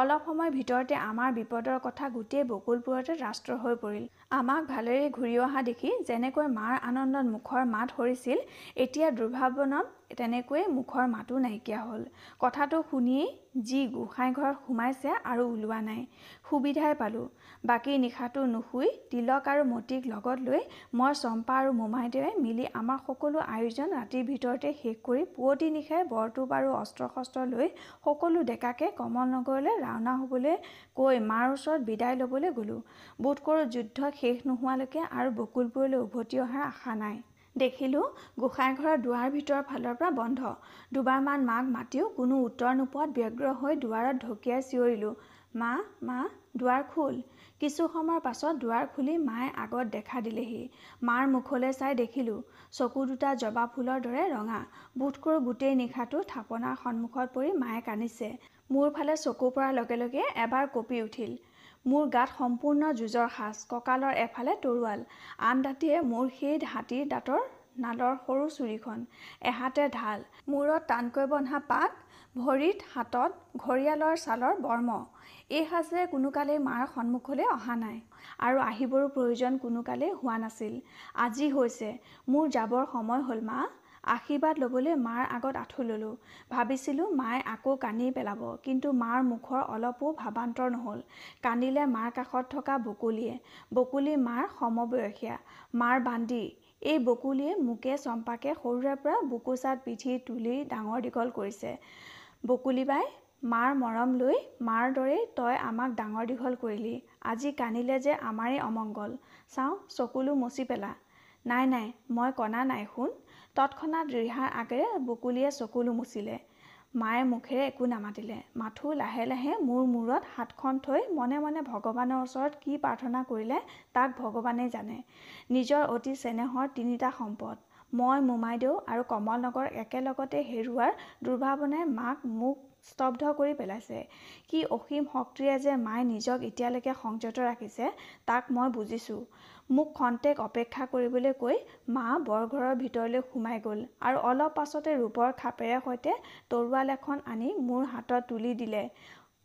অলপ সময়ৰ ভিতৰতে আমাৰ বিপদৰ কথা গোটেই বকুলপুৰতে ৰাষ্ট্ৰ হৈ পৰিল। আমাক ভালেৰে ঘূৰি অহা দেখি যেনেকৈ মাৰ আনন্দত মুখৰ মাত সৰিছিল এতিয়া দুৰ্ভাৱনত তেনেকৈয়ে মুখৰ মাতো নাইকিয়া হ'ল। কথাটো শুনিয়েই যি গোঁসাই ঘৰত সোমাইছে আৰু ওলোৱা নাই সুবিধাই পালোঁ। বাকী নিশাটো নুশুই তিলক আৰু মতিক লগত লৈ মই চম্পা আৰু মোমাইদেৱে মিলি আমাৰ সকলো আয়োজন ৰাতিৰ ভিতৰতে শেষ কৰি পুৱতি নিশাই বৰটোপ আৰু অস্ত্ৰ শস্ত্ৰ লৈ সকলো ডেকাকে কমল নগৰলৈ ৰাওনা হ'বলৈ কৈ মাৰ ওচৰত বিদায় ল'বলৈ গ'লোঁ। বোধ কৰোঁ যুদ্ধ শেষ নোহোৱালৈকে আৰু বকুলপুৰলৈ উভতি অহাৰ আশা নাই। দেখিলোঁ গোঁসাইঘৰৰ দুৱাৰ ভিতৰৰ ফালৰ পৰা বন্ধ। দুবাৰমান মাক মাতিও কোনো উত্তৰ নোপোৱাত ব্যগ্ৰ হৈ দুৱাৰত ঢকিয়াই চিঞৰিলোঁ মা মা দুৱাৰ খোল। কিছু সময়ৰ পাছত দুৱাৰ খুলি মায়ে আগত দেখা দিলেহি। মাৰ মুখলৈ চাই দেখিলোঁ চকু দুটা জবা ফুলৰ দৰে ৰঙা। বোধকৰোঁ গোটেই নিশাটো থাপনাৰ সন্মুখত পৰি মায়ে কান্দিছে। মোৰ ফালে চকু পৰাৰ লগে লগে এবাৰ কঁপি উঠিল। মোৰ গাত সম্পূৰ্ণ যুঁজৰ সাজ কঁকালৰ এফালে তৰোৱাল। আন দাঁতিয়ে মোৰ সেই হাতীৰ দাঁতৰ নালৰ সৰু চুৰিখন এহাতে ঢাল। মূৰত টানকৈ বন্ধা পাত ভৰিত হাতত ঘৰিয়ালৰ ছালৰ বৰ্ম। এই সাজেৰে কোনো কালেই মাৰ সন্মুখলৈ অহা নাই। আৰু আহিবৰো প্ৰয়োজন কোনো কালেই হোৱা নাছিল। আজি হৈছে মোৰ যাবৰ সময় হ'ল মা। আশীৰ্বাদ ল'বলৈ মাৰ আগত আঁঠু ল'লোঁ। ভাবিছিলোঁ মায়ে আকৌ কান্দি পেলাব কিন্তু মাৰ মুখৰ অলপো ভাৱান্তৰ নহ'ল। কান্দিলে মাৰ কাষত থকা বকুলিয়ে। বকুলি মাৰ সমবয়সীয়া। মাৰ বান্ধি এই বকুলিয়ে মোকে চম্পাকে সৰুৰে পৰা বুকুচাত পিঠি তুলি ডাঙৰ দীঘল কৰিছে। বকুলি বাই মাৰ মৰম লৈ মাৰ দৰেই তই আমাক ডাঙৰ দীঘল কৰিলি। আজি কান্দিলে যে আমাৰেই অমংগল। চাওঁ চকুলো মচি পেলা। নাই নাই মই কণা নাই শুন। তৎক্ষণাত ৰিহাৰ আগেৰে বকুলিয়ে চকুলো মুচিলে। মায়ে মুখেৰে একো নামাতিলে। মাথো লাহে লাহে মোৰ মূৰত হাতখন থৈ মনে মনে ভগৱানৰ ওচৰত কি প্ৰাৰ্থনা কৰিলে তাক ভগৱানেই জানে। নিজৰ অতি চেনেহৰ তিনিটা সম্পদ মই মোমাইদেউ আৰু কমল নগৰ একেলগতে হেৰুৱাৰ দুৰ্ভাৱনাই মাক মোক স্তব্ধ কৰি পেলাইছে। কি অসীম শক্তিৰে যে মায়ে নিজক এতিয়ালৈকে সংযত ৰাখিছে তাক মই বুজিছোঁ। মোক খন্তেক অপেক্ষা কৰিবলৈ কৈ মা বৰঘৰৰ ভিতৰলৈ সোমাই গ'ল আৰু অলপ পাছতে ৰূপৰ খাপেৰে সৈতে তৰোৱাল এখন আনি মোৰ হাতত তুলি দিলে।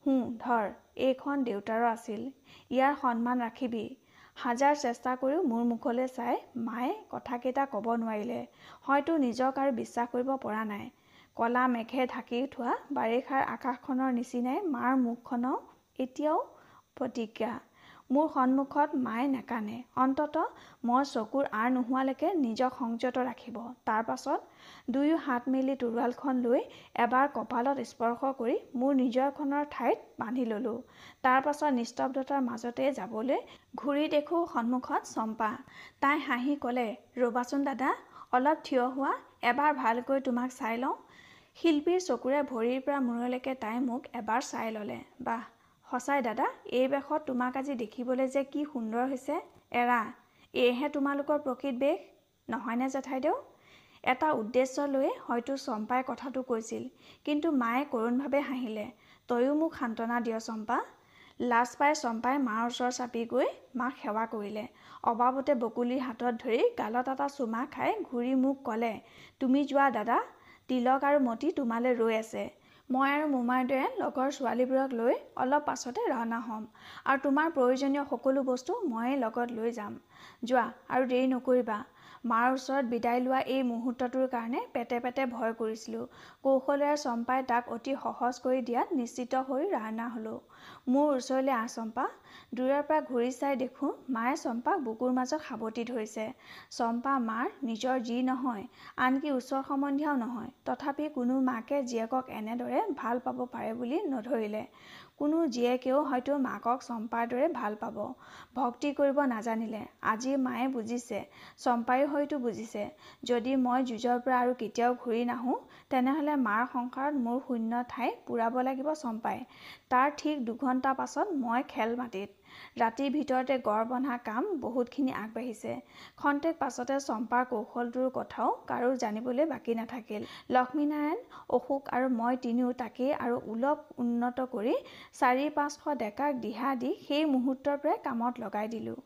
হো ধৰ এইখন দেউতাৰো আছিল। ইয়াৰ সন্মান ৰাখিবি হাজাৰ চেষ্টা কৰিও মোৰ মুখলৈ চাই মায়ে কথাকেইটা ক'ব নোৱাৰিলে। হয়তো নিজক আৰু বিশ্বাস কৰিব পৰা নাই কলা মেঘে ঢাকি থোৱা বাৰিষাৰ আকাশখনৰ নিচিনাই মাৰ মুখখনো এতিয়াও প্ৰতিজ্ঞা মোৰ সন্মুখত মায়ে নেকানে। অন্ততঃ মই চকুৰ আৰ নোহোৱালৈকে নিজক সংযত ৰাখিব। তাৰ পাছত দুয়ো হাত মেলি তৰোৱালখন লৈ এবাৰ কপালত স্পৰ্শ কৰি মোৰ নিজৰখনৰ ঠাইত বান্ধি ল'লোঁ। তাৰ পাছত নিস্তব্ধতাৰ মাজতে যাবলৈ ঘূৰি দেখোঁ সন্মুখত চম্পা। তাই হাঁহি ক'লে ৰ'বাচোন দাদা অলপ থিয় হোৱা এবাৰ ভালকৈ তোমাক চাই লওঁ। শিল্পীৰ চকুৰে ভৰিৰ পৰা মূৰলৈকে তাই মোক এবাৰ চাই ল'লে। বাহ সঁচাই দাদা এই বেশত তোমাক আজি দেখিবলৈ যে কি সুন্দৰ হৈছে। এৰা এইহে তোমালোকৰ প্ৰকৃত বেশ নহয়নে জেঠাইদেউ? এটা উদ্দেশ্য লৈয়ে হয়তো চম্পাই কথাটো কৈছিল কিন্তু মায়ে কৰোণভাৱে হাঁহিলে। তয়ো মোক সান্তনা দিয় চম্পা। লাজ পাই চম্পাই মাৰ ওচৰ চাপি গৈ মাক সেৱা কৰিলে। অবাবতে বকুলিৰ হাতত ধৰি গালত এটা চুমা খাই ঘূৰি মোক ক'লে তুমি যোৱা দাদা তিলক আৰু মতি তোমালৈ ৰৈ আছে। মই আৰু মোমাইদেৱে লগৰ ছোৱালীবোৰক লৈ অলপ পাছতে ৰাওনা হ'ম আৰু তোমাৰ প্ৰয়োজনীয় সকলো বস্তু ময়ে লগত লৈ যাম। যোৱা আৰু দেৰি নকৰিবা। মাৰ ওচৰত বিদায় লোৱা এই মুহূৰ্তটোৰ কাৰণে পেটে পেটে ভয় কৰিছিলোঁ। কৌশলেৰে চম্পাই তাক অতি সহজ কৰি দিয়াত নিশ্চিত হৈ ৰাওনা হ'লোঁ। মোৰ ওচৰলৈ আহ চম্পা। দূৰৰ পৰা ঘূৰি চাই দেখোঁ মায়ে চম্পাক বুকুৰ মাজত সাৱটি ধৰিছে। চম্পা মাৰ নিজৰ যি নহয় আনকি ওচৰ সম্বন্ধীয়াও নহয়। তথাপি কোনো মাকে জীয়েকক এনেদৰে ভাল পাব পাৰে বুলি নধৰিলে। কোনো জীয়েকেও হয়তো মাকক চম্পাৰ দৰে ভাল পাব। ভক্তি কৰিব নাজানিলে। আজি মায়ে বুজিছে। চম্পায়ো হয়তো বুজিছে। যদি মই যুঁজৰ পৰা আৰু কেতিয়াও ঘূৰি নাহোঁ তেনেহ'লে মাৰ সংসাৰত মোৰ শূন্য ঠাই পূৰাব লাগিব চম্পাই। তাৰ ঠিক দুঘণ্টা পাছত মই খেল মাটিত ৰাতিৰ ভিতৰতে গড় বন্ধা কাম বহুতখিনি আগবাঢ়িছে। খন্তেক পাছতে চম্পাৰ কৌশলটোৰ কথাও কাৰো জানিবলৈ বাকী নাথাকিল। লক্ষ্মীনাৰায়ণ অশোক আৰু মই তিনিও তাকেই আৰু উলপ উন্নত কৰি চাৰি পাঁচশ ডেকাক দিহা দি সেই মুহূৰ্তৰ পৰাই কামত লগাই দিলোঁ।